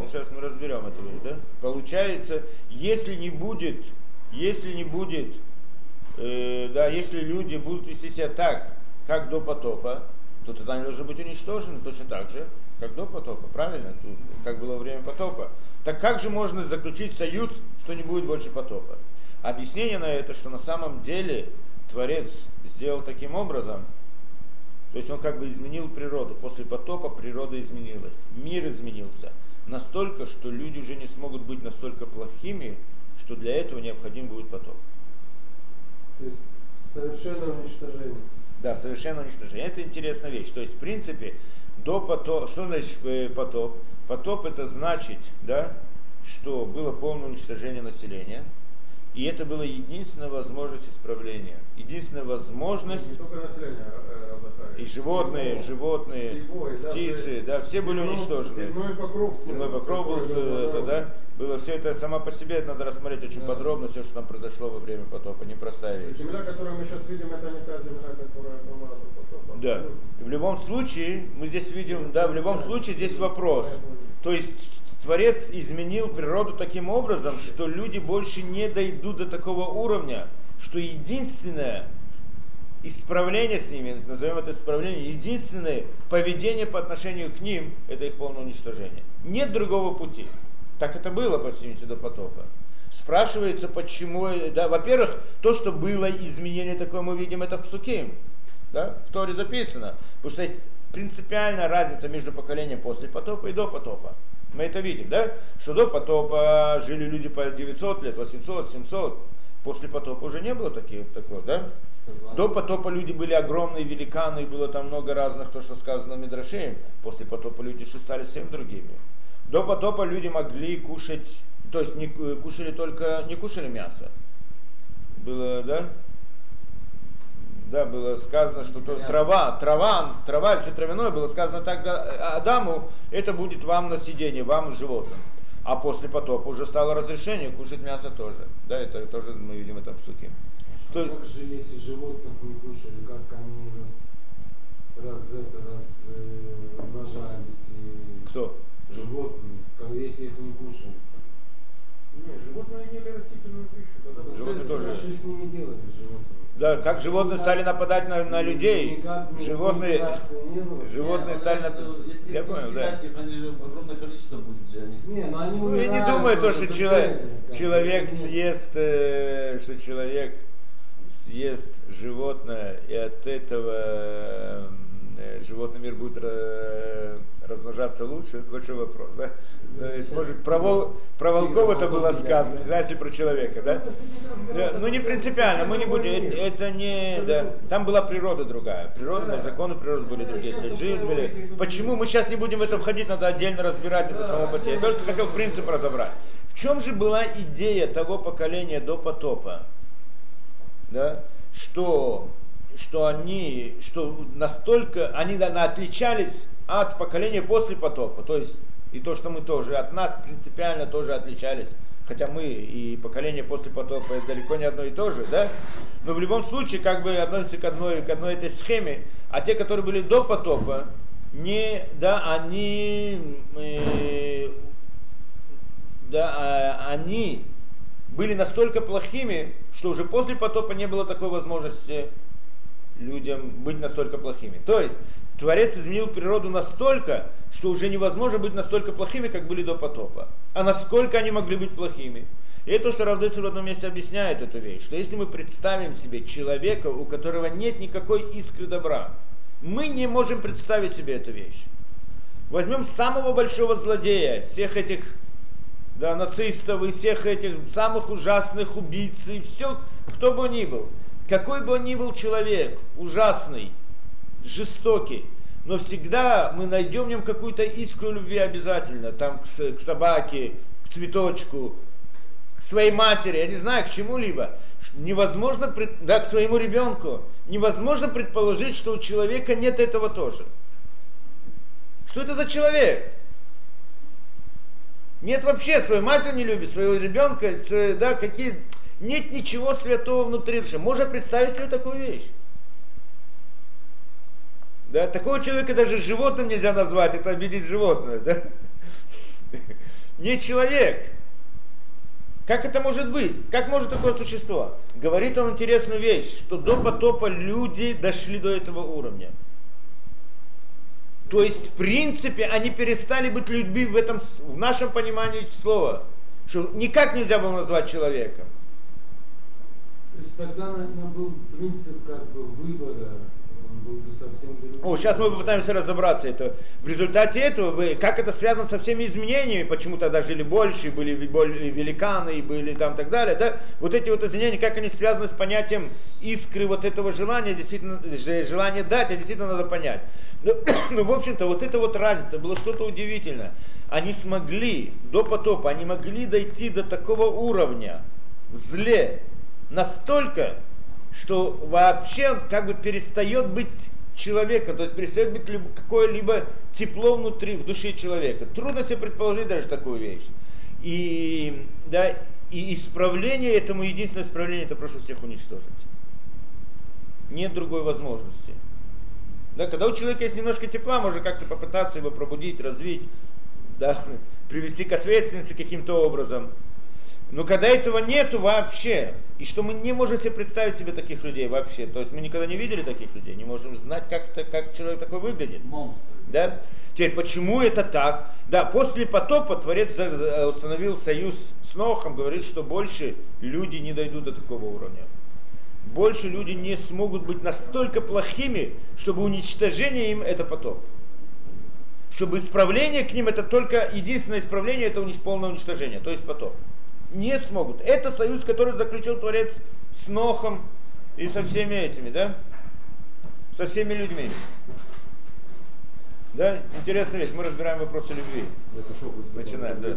Сейчас мы разберем это, да? Получается, если не будет, если не будет, э, да, если люди будут вести себя так, как до потопа, то тогда они должны быть уничтожены точно так же, как до потопа, правильно? Как было время потопа. Так как же можно заключить союз, что не будет больше потопа? Объяснение на это, что на самом деле Творец сделал таким образом, то есть он как бы изменил природу. После потопа природа изменилась, мир изменился. Настолько, что люди уже не смогут быть настолько плохими, что для этого необходим будет потоп. То есть совершенное уничтожение. Да, совершенно уничтожение. Это интересная вещь. То есть, в принципе, до потопа, что значит э, потоп? Потоп это значит, да, что было полное уничтожение населения, и это была единственная возможность исправления. Единственная возможность Не только население э, разохает. И животные, Всего. животные, Всего, и птицы, да, все были земной- уничтожены. Земной покров. Земной покров был, это, да, было все это само по себе, это надо рассмотреть очень Да. подробно, все, что там произошло во время потопа, непростая вещь. Земля, которую мы сейчас видим, это не та земля, которая была до потопа. Да. В любом случае, мы здесь видим, да, в любом случае здесь вопрос. То есть Творец изменил природу таким образом, что люди больше не дойдут до такого уровня, что единственное исправление с ними, назовем это исправление, единственное поведение по отношению к ним, это их полное уничтожение. Нет другого пути. Так это было по всему до потопа. Спрашивается, почему, да, во-первых, то, что было изменение такое, мы видим это в Псуким, да, в Торе записано, потому что есть принципиальная разница между поколением после потопа и до потопа. Мы это видим, да? Что до потопа жили люди по 900 лет, 800, 700. После потопа уже не было таких, такого, да? До потопа люди были огромные великаны, и было там много разных, то, что сказано в Мидраше. После потопа люди стали совсем другими. До потопа люди могли кушать, то есть не, ку- кушали только, не кушали мясо. Было, да? Да, было сказано, что то- трава, трава, трава, все травяное, было сказано так да, Адаму, это будет вам на сиденье, вам и животным. А после потопа уже стало разрешение кушать мясо тоже. Да, это тоже мы видим это в суке. А То- как же, если животных не кушали, как они раз, раз, это, раз э, умножались и Кто? Животные, как, если их не кушали? Не, животные ели растительную пищу. Тогда Животные тоже. Что с ними делали животные? Да, как животные стали нападать на, на людей, Никак ни- животные, животные Не, стали он, нападать. э, Я понял, да. их они же огромное количество будет же. Они... Не, ну они Ну, я не думаю, то, что человек, человек Нет. съест, э, что человек съест животное, и от этого э, животный мир будет ра- размножаться лучше, это большой вопрос, да? Может, про, вол- про волков это было сказано, не знаю, если про человека, да? Ну не принципиально, мы не будем, это, не, да, там была природа другая, природа, Да. законы природы были другие, жизнь были. Почему мы сейчас не будем в это входить, надо отдельно разбирать это само по себе. Я только хотел принцип разобрать. В чем же была идея того поколения до потопа? Да? Что что они, что настолько они отличались от поколения после потопа. То есть и то, что мы тоже от нас принципиально тоже отличались. Хотя мы и поколение после потопа это далеко не одно и то же, да? Но в любом случае как бы относятся к одной, к одной этой схеме. А те, которые были до потопа, не, да, они, э, да, э, они были настолько плохими, что уже после потопа не было такой возможности людям быть настолько плохими. То есть Творец изменил природу настолько, что уже невозможно быть настолько плохими, как были до потопа. А насколько они могли быть плохими? И это то, что Равдесер в одном месте объясняет эту вещь, что если мы представим себе человека, у которого нет никакой искры добра, мы не можем представить себе эту вещь. Возьмем самого большого злодея, всех этих да, нацистов и всех этих самых ужасных убийц и все, кто бы он ни был. Какой бы он ни был человек, ужасный, жестокий, но всегда мы найдем в нем какую-то искру любви обязательно, там к, к собаке, к цветочку, к своей матери, я не знаю, к чему-либо. Невозможно, да, к своему ребенку, невозможно предположить, что у человека нет этого тоже. Что это за человек? Нет вообще, свою мать он не любит, своего ребенка, да, какие... Нет ничего святого внутри души. Можно представить себе такую вещь. Да, такого человека даже животным нельзя назвать, это обидеть животное. Да? Не человек. Как это может быть? Как может такое существо? Говорит он интересную вещь, что до потопа люди дошли до этого уровня. То есть, в принципе, они перестали быть людьми в этом, в нашем понимании слова, что никак нельзя было назвать человеком. То есть тогда, наверное, был принцип как бы выбора о, сейчас мы попытаемся разобраться это. В результате этого, как это связано со всеми изменениями, почему тогда жили больше, были великаны, и были там так далее, да? Вот эти вот изменения, как они связаны с понятием искры вот этого желания, действительно, желания дать, а действительно надо понять. Ну, ну, в общем-то, вот эта вот разница, было что-то удивительное. Они смогли, до потопа, они могли дойти до такого уровня зле, настолько, что вообще как бы перестает быть человека, то есть перестает быть какое-либо тепло внутри, в душе человека. Трудно себе предположить даже такую вещь. И, да, и исправление этому, единственное исправление, это просто всех уничтожить. Нет другой возможности. Да, когда у человека есть немножко тепла, можно как-то попытаться его пробудить, развить, да, привести к ответственности каким-то образом. Но когда этого нету вообще, и что мы не можем себе представить себе таких людей вообще, то есть мы никогда не видели таких людей, не можем знать, как, это, как человек такой выглядит. Монстр. Да? Теперь, почему это так? Да, после потопа Творец установил союз с Нохом, говорит, что больше люди не дойдут до такого уровня. Больше люди не смогут быть настолько плохими, чтобы уничтожение им это потоп. Чтобы исправление к ним это только единственное исправление, это полное уничтожение, то есть потоп не смогут. Это союз, который заключил Творец с Нохом и со всеми этими, да? Со всеми людьми. Да? Интересная вещь. Мы разбираем вопросы любви. Начинаем, да.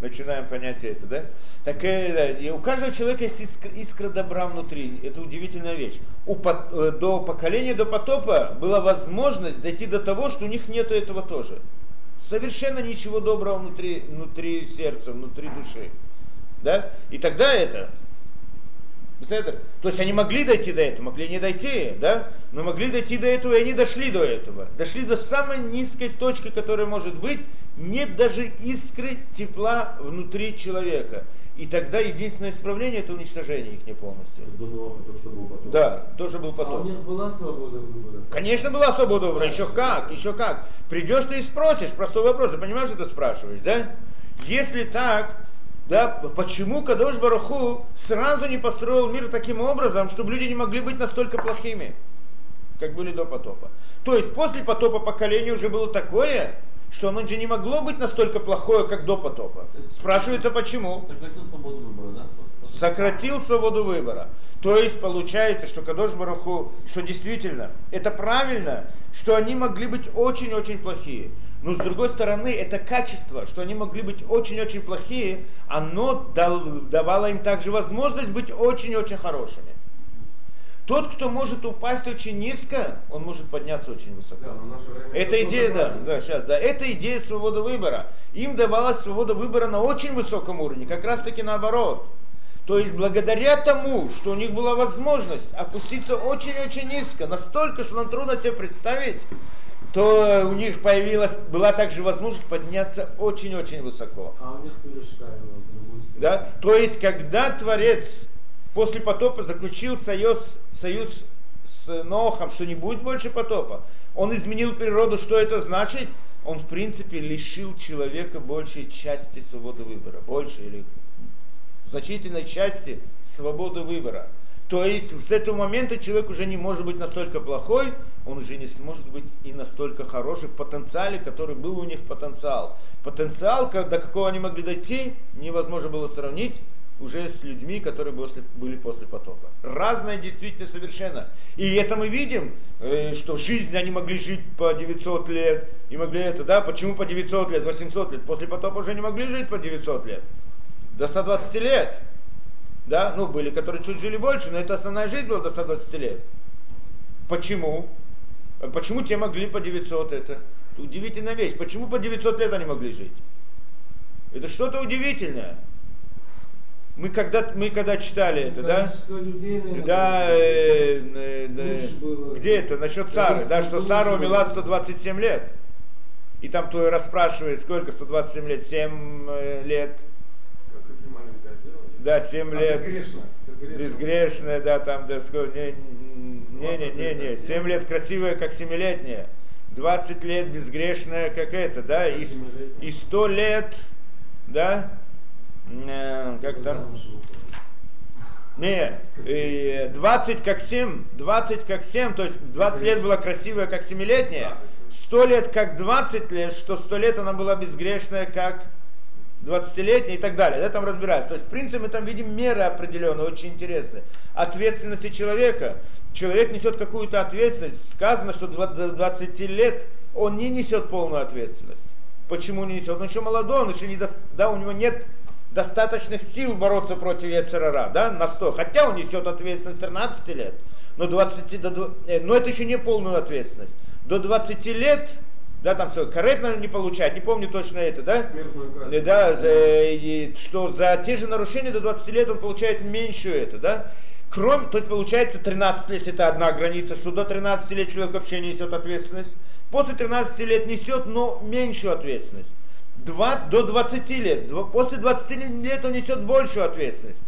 Начинаем понятие это, да? Так э, да, и у каждого человека есть искра, искра добра внутри. Это удивительная вещь. У, э, до поколения, до потопа была возможность дойти до того, что у них нет этого тоже. Совершенно ничего доброго внутри, внутри сердца, внутри души. Да? И тогда это то есть они могли дойти до этого, могли не дойти, да? но могли дойти до этого, и они дошли до этого. Дошли до самой низкой точки, которая может быть, нет даже искры тепла внутри человека. И тогда единственное исправление это уничтожение их не полностью. До Ноаха, то, что был потом. Да, тоже был потом. А у них была свобода выбора? Конечно, была свобода выбора. Еще как, еще как. Придешь ты и спросишь, простой вопрос, ты понимаешь, что ты спрашиваешь, да? Если так, да, почему Кадош Бараху сразу не построил мир таким образом, чтобы люди не могли быть настолько плохими, как были до потопа. То есть после потопа поколение уже было такое, что оно же не могло быть настолько плохое, как до потопа. Спрашивается почему? Сократил свободу выбора, да? Сократил свободу выбора. То есть получается, что Кадош Бараху, что действительно, это правильно, что они могли быть очень-очень плохие. Но с другой стороны, это качество, что они могли быть очень-очень плохие, оно давало им также возможность быть очень-очень хорошими. Тот, кто может упасть очень низко, он может подняться очень высоко. Да, Это идея, да, да, сейчас, да, это идея свободы выбора. Им давалась свобода выбора на очень высоком уровне, как раз таки наоборот. То есть благодаря тому, что у них была возможность опуститься очень-очень низко, настолько, что нам трудно себе представить, то у них появилась, была также возможность подняться очень-очень высоко. А у них. Да? То есть, когда Творец после потопа заключил союз, союз с Нохом, что не будет больше потопа, он изменил природу, что это значит? Он, в принципе, лишил человека большей части свободы выбора. Больше или значительной части свободы выбора. То есть с этого момента человек уже не может быть настолько плохой, он уже не сможет быть и настолько хороший в потенциале, который был у них потенциал. Потенциал, до какого они могли дойти, невозможно было сравнить уже с людьми, которые после- были после потопа. Разное действительно совершенно. И это мы видим, э, что жизнь они могли жить по 900 лет, и могли это, да, почему по 900 лет, 800 лет, после потопа уже не могли жить по 900 лет, до 120 лет. Да, ну были, которые чуть жили больше, но это основная жизнь была до 120 лет. Почему? Почему те могли по 900 это? Удивительная вещь. Почему по 900 лет они могли жить? Это что-то удивительное. Мы когда, мы когда читали это, да? Людей, наверное, Да, э, э, э, где это? Насчет Сары, да, что Сара было. умерла 127 лет. И там кто расспрашивает, сколько 127 лет? 7 э, лет. Как и маленькая дело. Да, 7 А, лет. безгрешно. Безгрешно. Безгрешная, да, там, да, сколько, не, не, не, не, не, 7 лет красивая, как семилетняя, 20 лет безгрешная, как это, да, и, и 100 лет, да, э, как там, не, э, 20 как 7, 20 как 7, то есть 20 лет была красивая, как семилетняя, 100 лет как 20 лет, что 100 лет она была безгрешная, как 20-летняя и так далее. Да, там разбираются. То есть, в принципе, мы там видим меры определенные, очень интересные. Ответственности человека. Человек несет какую-то ответственность. Сказано, что до 20 лет он не несет полную ответственность. Почему не несет? Он еще молодой, он еще не дос- да, у него нет достаточных сил бороться против Яцерара, да, на 100. Хотя он несет ответственность 13 лет, но, 20, до э, но это еще не полную ответственность. До 20 лет, да, там все, корректно не получает, не помню точно это, да, Смертную. Э, да, за- и что за те же нарушения до 20 лет он получает меньше это, да. Кроме, то есть получается 13 лет, это одна граница, что до 13 лет человек вообще не несет ответственность. После 13 лет несет, но меньшую ответственность. Два, до 20 лет. Два- после 20 лет он несет большую ответственность.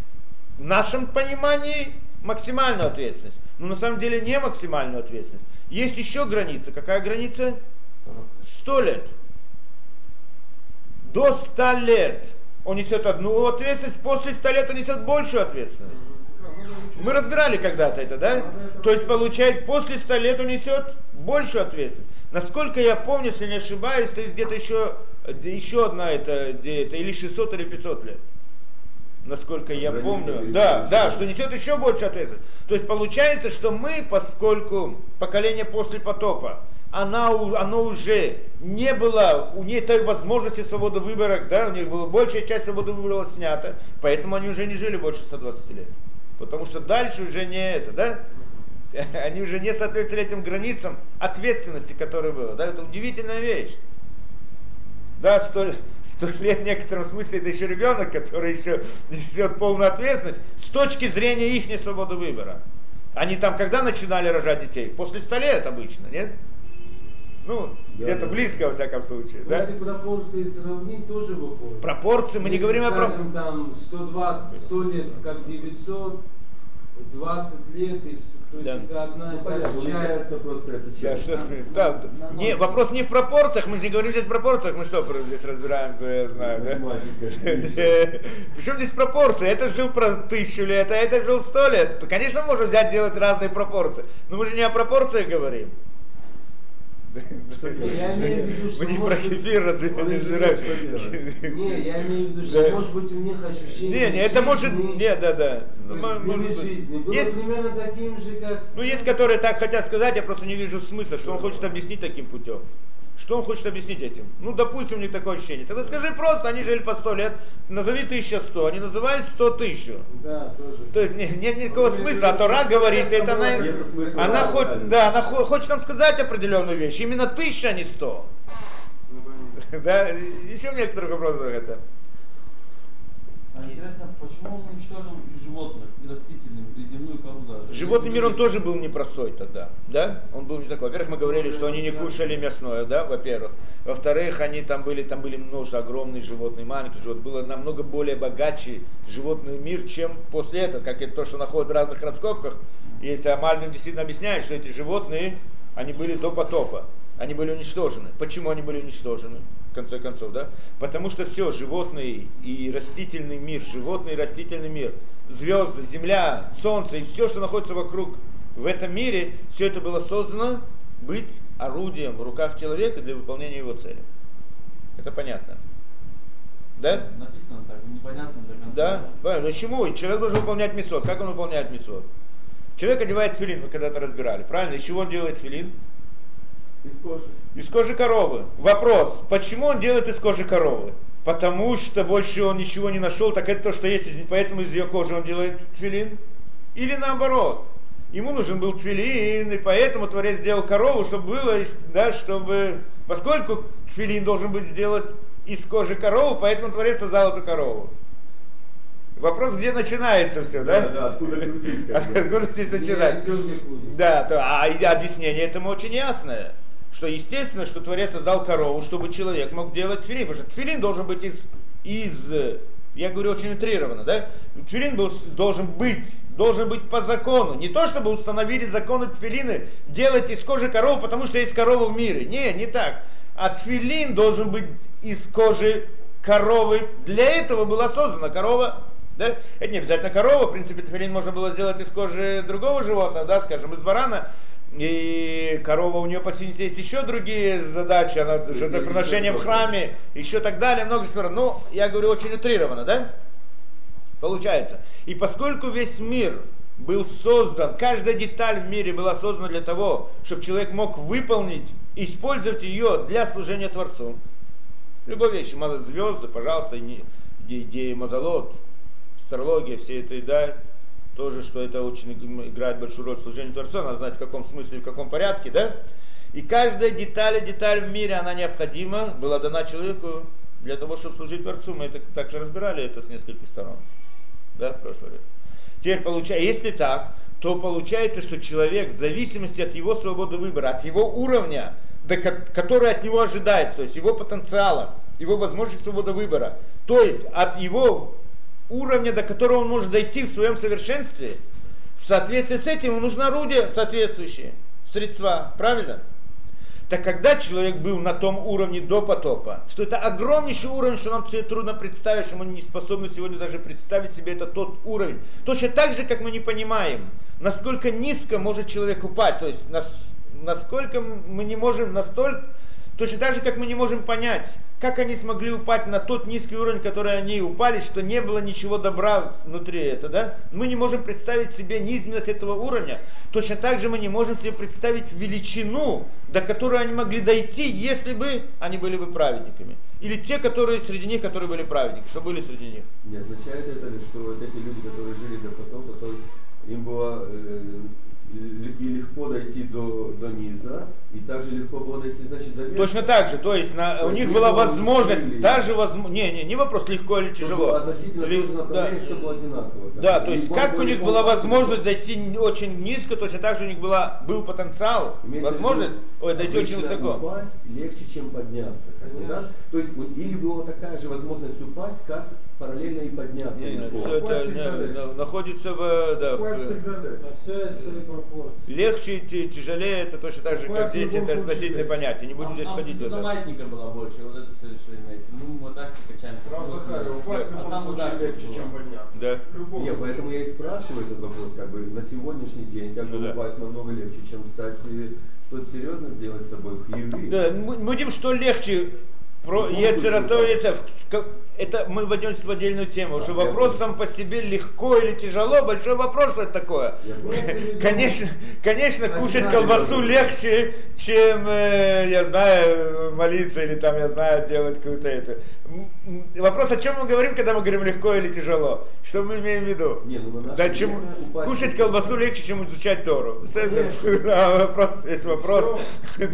В нашем понимании максимальную ответственность. Но на самом деле не максимальную ответственность. Есть еще граница. Какая граница? 100 лет. До 100 лет он несет одну ответственность, после 100 лет он несет большую ответственность. Мы разбирали когда-то это, да? То есть получает после 100 лет он несет большую ответственность. Насколько я помню, если не ошибаюсь, то есть где-то еще, еще одна это, это или 600 или 500 лет. Насколько я Граница помню. Да, да, что- что несет еще больше ответственность. То есть получается, что мы, поскольку поколение после потопа, она, оно уже не было, у нее той возможности свободы выбора, да, у них была большая часть свободы выбора снята, поэтому они уже не жили больше 120 лет. Потому что дальше уже не это, да? Они уже не соответствовали этим границам ответственности, которая была. Да, это удивительная вещь. Да, сто, сто лет в некотором смысле это еще ребенок, который еще несет полную ответственность с точки зрения их свободы выбора. Они там когда начинали рожать детей? После 100 лет обычно, нет? Ну, Да, где-то да. близко, во всяком случае. Ну, Да? Если пропорции сравнить, тоже выходит. Пропорции, мы не Если, говорим о пропорциях. скажем, там 120, 100 лет как 900, 20 лет, и, то есть Да. это одна Ну, и та понятно, же часть. просто эта Да, часть. что, да, не, вопрос не в пропорциях, мы же не говорим здесь в пропорциях, мы что про- здесь разбираем, я знаю, да? Причем здесь пропорции? Этот жил про тысячу лет, а этот жил сто лет. То, конечно, можно взять делать разные пропорции. Но мы же не о пропорциях говорим. Я имею в виду, что Мы не про кефир разве не делать? Не, я имею в виду, что может быть у них ощущение Не, не, это может, не, да, да. есть жизни. Было примерно таким же, как... ну, есть, которые так хотят сказать, я просто не вижу смысла, что он хочет объяснить таким путем. Что он хочет объяснить этим? Ну, допустим, у них такое ощущение. Тогда скажи просто, они жили по 100 лет, назови 1100, они называют 100 тысяч. Да, тоже. То есть нет, нет никакого Ну, смысла. А Тора говорит, это это она, смысла. она, хоть, да, она хо- хочет нам сказать определенную вещь. Именно тысяча, а не сто. Ну, понятно. Да, еще некоторых вопросах это. А интересно, почему он уничтожил и животных, и растительных, и земную кору даже? Животный мир, он тоже был непростой тогда, да? Он был не такой. Во-первых, мы говорили, что они не кушали мясное, да, во-первых. Во-вторых, они там были, там были множество огромные животные, маленькие животные. Было намного более богаче животный мир, чем после этого, как это то, что находят в разных раскопках. Если Амальбин действительно объясняет, что эти животные, они были до потопа. Они были уничтожены. Почему они были уничтожены? В конце концов, да? Потому что все, животный и растительный мир, животный и растительный мир, звезды, земля, солнце и все, что находится вокруг в этом мире, все это было создано быть орудием в руках человека для выполнения его цели. Это понятно. Да? Написано так, непонятно до конца. Да? Правильно. Почему? Человек должен выполнять мисот. Как он выполняет мисот? Человек одевает филин, мы когда-то разбирали. Правильно? Из чего он делает филин? Из кожи. Из кожи коровы. Вопрос, почему он делает из кожи коровы? Потому что больше он ничего не нашел, так это то, что есть, поэтому из ее кожи он делает тфилин? Или наоборот? Ему нужен был тфилин, и поэтому Творец сделал корову, чтобы было, да, чтобы, поскольку тфилин должен быть сделать из кожи коровы, поэтому Творец создал эту корову. Вопрос, где начинается все, да? Да, да, откуда крутить. Откуда здесь будет. Да, то, а объяснение этому очень ясное. Что естественно, что Творец создал корову, чтобы человек мог делать тфилин. Потому что тфилин должен быть из, из э, я говорю очень утрированно, да? Тфилин был, должен быть, должен быть по закону. Не то, чтобы установили законы тфилины делать из кожи коровы, потому что есть корова в мире. Не, не так. А тфилин должен быть из кожи коровы. Для этого была создана корова. Да? Это не обязательно корова, в принципе, тфилин можно было сделать из кожи другого животного, да, скажем, из барана. И корова у нее по сути есть еще другие задачи, она жертвоприношение в храме, еще так далее, много всего. Ну, я говорю очень утрированно, да? Получается. И поскольку весь мир был создан, каждая деталь в мире была создана для того, чтобы человек мог выполнить, использовать ее для служения Творцу. Любой вещи, звезды, пожалуйста, идеи мазолот, астрология, все это, да, тоже, что это очень иг- играет большую роль в служении Творцу, надо знать в каком смысле, в каком порядке, да. И каждая деталь, деталь в мире, она необходима, была дана человеку для того, чтобы служить Творцу. Мы это также разбирали это с нескольких сторон. Да, в прошлый раз. Теперь получается, если так, то получается, что человек в зависимости от его свободы выбора, от его уровня, до ко- который от него ожидается, то есть его потенциала, его возможности свободы выбора, то есть от его уровня, до которого он может дойти в своем совершенстве, в соответствии с этим ему нужно орудие соответствующее, средства, правильно? Так когда человек был на том уровне до потопа, что это огромнейший уровень, что нам трудно представить, что мы не способны сегодня даже представить себе это тот уровень. Точно так же, как мы не понимаем, насколько низко может человек упасть, то есть нас- насколько мы не можем настолько, точно так же, как мы не можем понять, как они смогли упасть на тот низкий уровень, который они упали, что не было ничего добра внутри этого, да? Мы не можем представить себе низменность этого уровня. Точно так же мы не можем себе представить величину, до которой они могли дойти, если бы они были бы праведниками. Или те, которые среди них, которые были праведники, что были среди них. Не означает это что вот эти люди, которые жили до потопа, то есть им было э, и легко дойти до, до низа, и также легко было дойти, значит, до верха? Точно так же, то есть на- То у них была возможность, та же возможность, не, не, не вопрос легко или Чтобы тяжело. Относительно Ли- тоже да. направление все было одинаково. Да, то есть как у них была возможность дойти очень низко, точно так же у них была, был потенциал, Имеется возможность ой, дойти очень высоко. упасть легче, чем подняться. Как бы, да? То есть или была такая же возможность упасть, как параллельно и подняться. Не, не, все это Упасть всегда не, находится в, да, Упасть в- всегда легче. Легче идти, тяжелее, это точно так же, как здесь, это относительное понятие, не будем здесь там ходить это. маятника была больше, вот это все имеется. Мы вот так качаемся. Прав Захария, упасть в А любом там случае легче, чем подняться. Да. В любом Случае. поэтому я и спрашиваю этот вопрос, как бы на сегодняшний день, как Ну бы да. упасть намного легче, чем стать э, что-то серьезно сделать с собой в Хиви. Да, мы видим, что легче про Ну, Ецера, ну, то да. Ецер. В ка- это мы войдем в отдельную тему, что А, я вопрос сам по себе легко или тяжело, большой вопрос, что это такое. Конечно, конечно, кушать колбасу легче, чем, э, я знаю, молиться или там, я знаю, делать какую-то это. Вопрос, о чем мы говорим, когда мы говорим легко или тяжело? Что мы имеем в виду? Не, ну Да, чем, кушать колбасу легче, чем изучать Тору. Да, вопрос, есть вопрос. Мы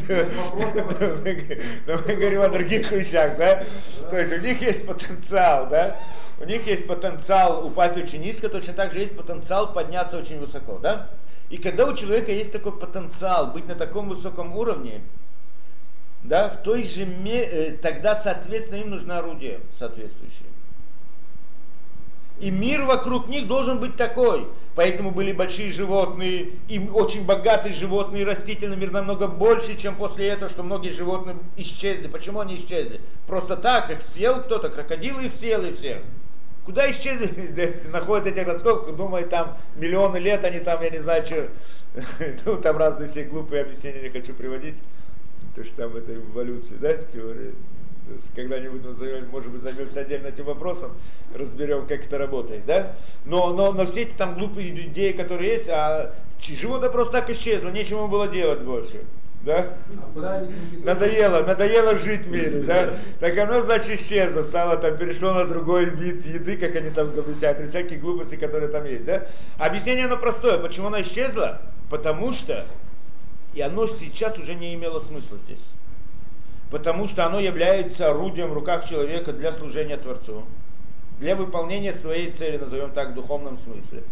говорим о других вещах, да? То есть у них есть потенциал, да? У них есть потенциал упасть очень низко, точно так же есть потенциал подняться очень высоко, да? И когда у человека есть такой потенциал быть на таком высоком уровне, да, в той же ме- э, тогда, соответственно, им нужно орудие соответствующее. И мир вокруг них должен быть такой. Поэтому были большие животные, и очень богатый животный и растительный мир намного больше, чем после этого, что многие животные исчезли. Почему они исчезли? Просто так, их съел кто-то, крокодилы их съел и всех. Куда исчезли? Находят этих раскопок, думают, там миллионы лет, они там, я не знаю, что, ну, там разные все глупые объяснения не хочу приводить. То, что там это эволюция, да. То есть Когда-нибудь, мы займем- может быть, займемся отдельно этим вопросом, разберем, как это работает, да? Но, но, но все эти там глупые идеи, которые есть, а животное просто так исчезло, нечего было делать больше, да? Надоело, надоело жить в мире, да? Так оно, значит, исчезло, стало там, перешло на другой вид еды, как они там или всякие глупости, которые там есть, да? Объяснение оно простое, почему оно исчезло? Потому что, и оно сейчас уже не имело смысла здесь. Потому что оно является орудием в руках человека для служения Творцу, для выполнения своей цели, назовем так, в духовном смысле.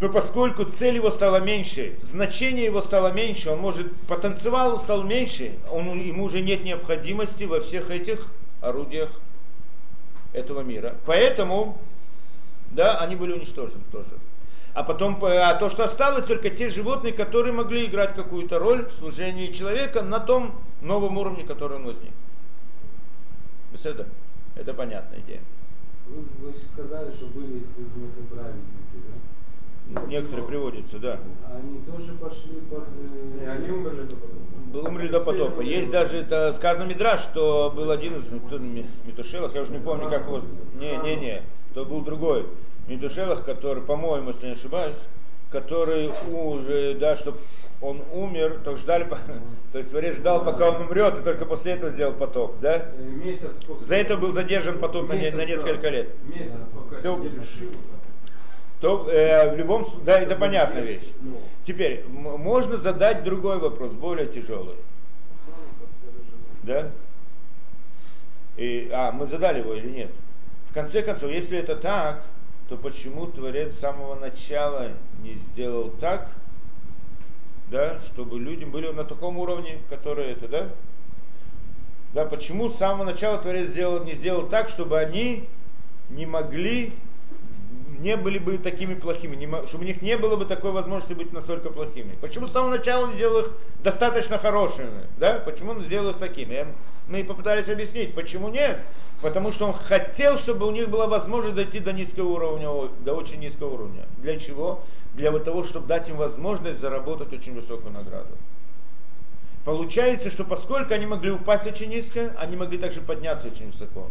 Но поскольку цель его стала меньше, значение его стало меньше, он может, потенциал стал меньше, он, ему уже нет необходимости во всех этих орудиях этого мира. Поэтому, да, они были уничтожены тоже. А потом, по- а то, что осталось, только те животные, которые могли играть какую-то роль в служении человека на том новом уровне, который он возник. Это, это понятная идея. Вы, вы сказали, что были исследованы праведники, да? Некоторые приводятся, да. Они тоже пошли под... э, Не, они умерли до потопа. Умерли до потопа. Есть даже, это сказано Мидраш, что был один из кто, Ми- Метушелах, я уже не помню, как его... Не, не, не, то был другой. Метушелах, который, по-моему, если не ошибаюсь, который уже, да, чтобы он умер, то ждали, то есть Творец ждал, пока он умрет, и только после этого сделал потоп, да? Месяц после. За это был задержан потоп на, не- на Месяц, несколько лет. Месяц, пока Да. сидели Шиву. То э, в любом случае, да, это понятная вещь. Ну, Теперь, можно задать другой вопрос, более тяжелый. Да? И, а, мы задали его или нет? В конце концов, если это так, то почему Творец с самого начала не сделал так, да, чтобы люди были на таком уровне, который это, да? Да, почему с самого начала Творец сделал, не сделал так, чтобы они не могли, не были бы такими плохими, не чтобы у них не было бы такой возможности быть настолько плохими. Почему с самого начала он сделал их достаточно хорошими? Да? Почему он сделал их такими? Я- Мы попытались объяснить, почему нет. Потому что он хотел, чтобы у них была возможность дойти до низкого уровня, до очень низкого уровня. Для чего? Для того, чтобы дать им возможность заработать очень высокую награду. Получается, что поскольку они могли упасть очень низко, они могли также подняться очень высоко.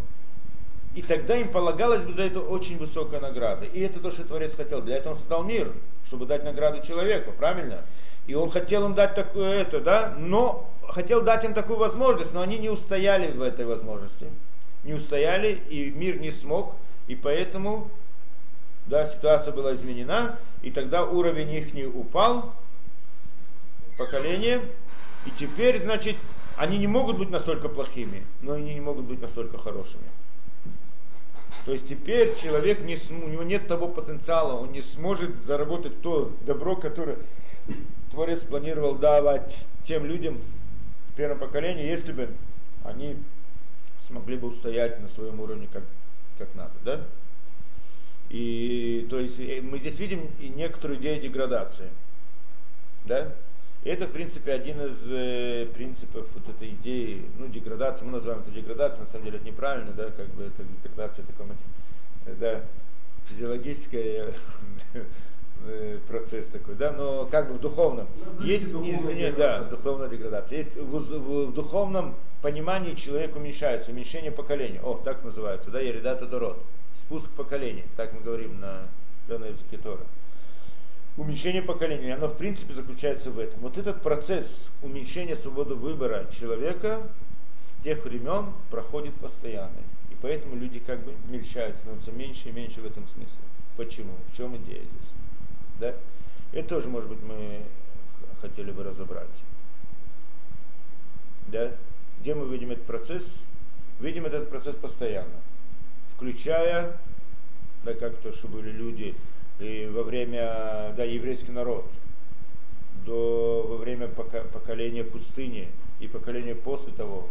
И тогда им полагалось бы за это очень высокая награда. И это то, что Творец хотел. Для этого он создал мир, чтобы дать награду человеку, правильно? И он хотел им дать такое это, да, но хотел дать им такую возможность, но они не устояли в этой возможности. Не устояли, и мир не смог, и поэтому да, ситуация была изменена, и тогда уровень их не упал, поколение, и теперь, значит, они не могут быть настолько плохими, но они не могут быть настолько хорошими. То есть теперь человек не см- у него нет того потенциала, он не сможет заработать то добро, которое Творец планировал давать тем людям в первом поколении, если бы они смогли бы устоять на своем уровне как, как надо. Да? И то есть э, мы здесь видим и некоторую идею деградации. Да? И это, в принципе, один из э, принципов вот этой идеи, ну, деградации, мы называем это деградацией, на самом деле это неправильно, да, как бы это деградация такой, мати- да, физиологический э, процесс такой, да, но как бы в духовном. Назовите Есть изменение, да, духовная деградация. Есть в, в- в духовном понимании человек уменьшается, уменьшение поколения. О, так называется, да, Еридата Дород. Спуск поколений, так мы говорим на, да, на языке Тора. Уменьшение поколения, оно в принципе заключается в этом. Вот этот процесс уменьшения свободы выбора человека с тех времен проходит постоянно. И поэтому люди как бы мельчают, становятся меньше и меньше в этом смысле. Почему? В чем идея здесь? Да? Это тоже, может быть, мы хотели бы разобрать. Да? Где мы видим этот процесс? Видим этот процесс постоянно. Включая, да, как то, что были люди и во время, да, еврейский народ, до, во время пока, поколения пустыни и поколения после того,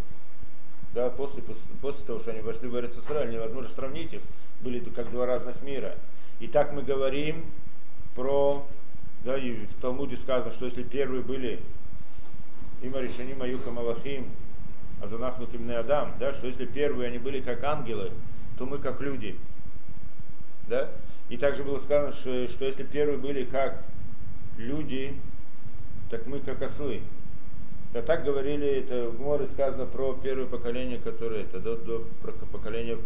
да, после, после, после того, что они вошли в Израиль, невозможно сравнить их, были как два разных мира. И так мы говорим про, да, и в Талмуде сказано, что если первые были Има Решаним Аюка Малахим, Азунахну Кимне Адам, да, что если первые они были как ангелы, то мы как люди. Да? И также было сказано, что, что если первые были как люди, так мы как ослы. Да так говорили, это в море сказано про первое поколение, которое это до, до про поколения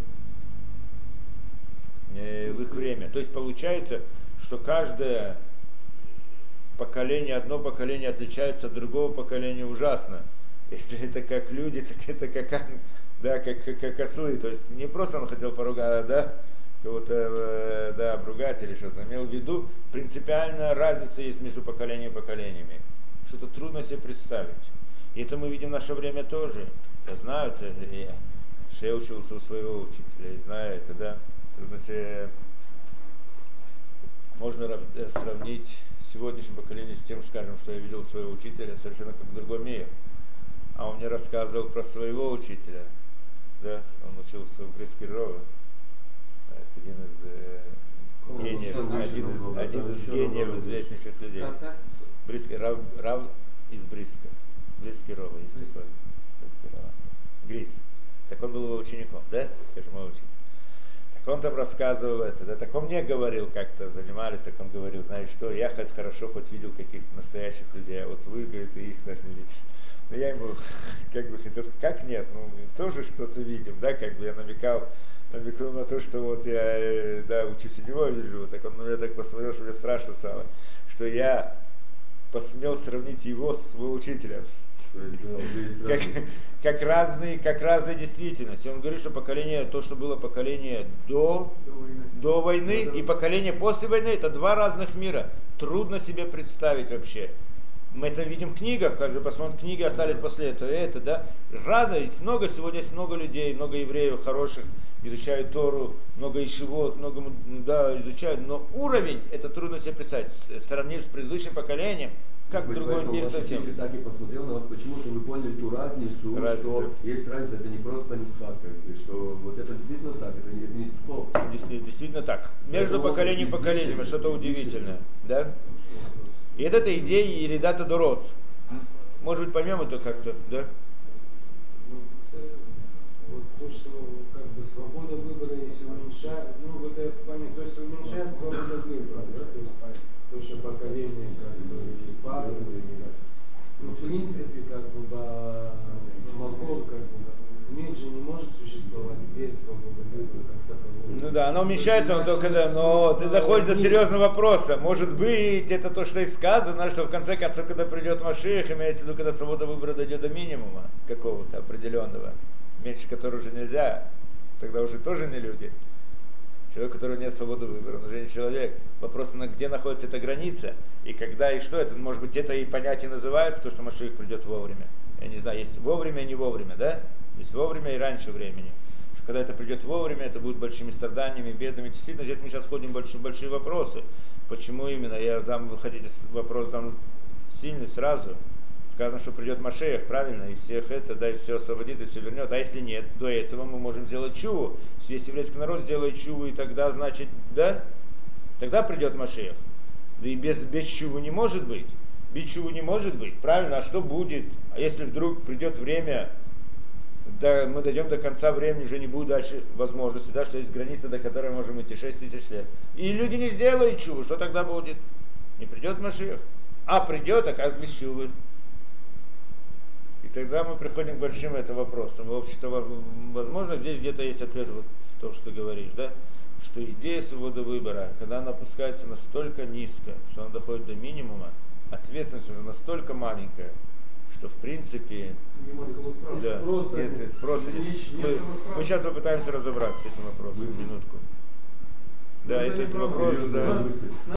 э, в их время. То есть получается, что каждое поколение, одно поколение отличается от другого поколения ужасно. Если это как люди, так это как, да, как, как, как ослы. То есть не просто он хотел поругать, а, да, кого-то э, да, обругать или что-то. Имел в виду, принципиальная разница есть между поколениями и поколениями. Что-то трудно себе представить. И это мы видим в наше время тоже. Я знаю это, я, что я учился у своего учителя, и знаю это, да. Трудно себе можно э, сравнить сегодняшнее поколение с тем, скажем, что я видел своего учителя, совершенно как в другом мире. А он мне рассказывал про своего учителя. Да, он учился в Брискирово. Это один из э, гениев, один из, один из гениев известнейших людей. Бриски, Рав, Рав из Бриска. Брискирова есть такой. Брискирова. Грис. Так он был его учеником, да? Скажем, мой ученик. Так он там рассказывал это, да, так он мне говорил, как-то занимались, так он говорил, знаешь что, я хоть хорошо хоть видел каких-то настоящих людей, а вот вы, говорит, и их даже не видите. Но я ему как бы хотел сказать, как нет, ну мы тоже что-то видим, да, как бы я намекал, намекнул на то, что вот я, э, да, учусь у него вижу, так он на меня так посмотрел, что мне страшно стало, что я посмел сравнить его с его учителем. Как, как, разные, как разные действительности. Он говорит, что поколение, то, что было поколение до, до войны и поколение после войны, это два разных мира. Трудно себе представить вообще. Мы это видим в книгах, каждый посмотрит книги, остались после этого, это, да. Раза есть много, сегодня есть много людей, много евреев хороших, изучают Тору, много ишивот, много, да, изучают, но уровень, это трудно себе представить, сравнив с предыдущим поколением, как Быть, другой мир совсем. Так и посмотрел на вас, почему, что вы поняли ту разницу, Разницу. что есть разница, это не просто мисхак, как бы, что вот это действительно так, это не, это не спор. Действительно, действительно так. Между поколением и поколением что-то удивительное. Да? И это эта идея Еридата Дорот. Может быть, поймем это как-то, да? Ну, вот то, что как бы свобода выбора, если уменьшает, ну вот это понятно, то есть уменьшает свобода выбора, да, то есть то, что поколение как бы падает, ну в принципе как бы Макол как бы мир же не может существовать без свободы выбора как такового. Ну да, оно уменьшается, но только да, но ты доходишь до серьезного вопроса. Может быть, это то, что и сказано, что в конце концов, когда придет Маших, имеется в виду, когда свобода выбора дойдет до минимума какого-то определенного, меньше которого уже нельзя, тогда уже тоже не люди. Человек, у которого нет свободы выбора, он уже не человек. Вопрос, на где находится эта граница, и когда, и что это, может быть, это и понятие называется, то, что Маших придет вовремя. Я не знаю, есть вовремя не вовремя, да? Есть вовремя и раньше времени. Что когда это придет вовремя, это будет большими страданиями, бедами. Действительно, здесь мы сейчас входим в большие, большие вопросы. Почему именно? Я дам, вы хотите вопрос дам сильный сразу. Сказано, что придет Машеях, правильно, и всех это, да, и все освободит, и все вернет. А если нет, до этого мы можем сделать чуву. Весь еврейский народ сделает чуву, и тогда, значит, да, тогда придет Машеях. Да и без, без чуву не может быть. Без чуву не может быть. Правильно, а что будет? А если вдруг придет время, да, мы дойдем до конца времени, уже не будет дальше возможности, да, что есть граница, до которой мы можем идти 6 тысяч лет. И люди не сделают чуву, что тогда будет? Не придет Машех. А придет, а как без чувы? И тогда мы приходим к большим это вопросам. В общем-то, во- возможно, здесь где-то есть ответ вот в что ты говоришь, да? Что идея свободы выбора, когда она опускается настолько низко, что она доходит до минимума, ответственность уже настолько маленькая, что в принципе да, спроса если спроса Мы, не самосправ- мы сейчас попытаемся разобраться с этим вопросом, минутку. Да, это этот не вопрос, да.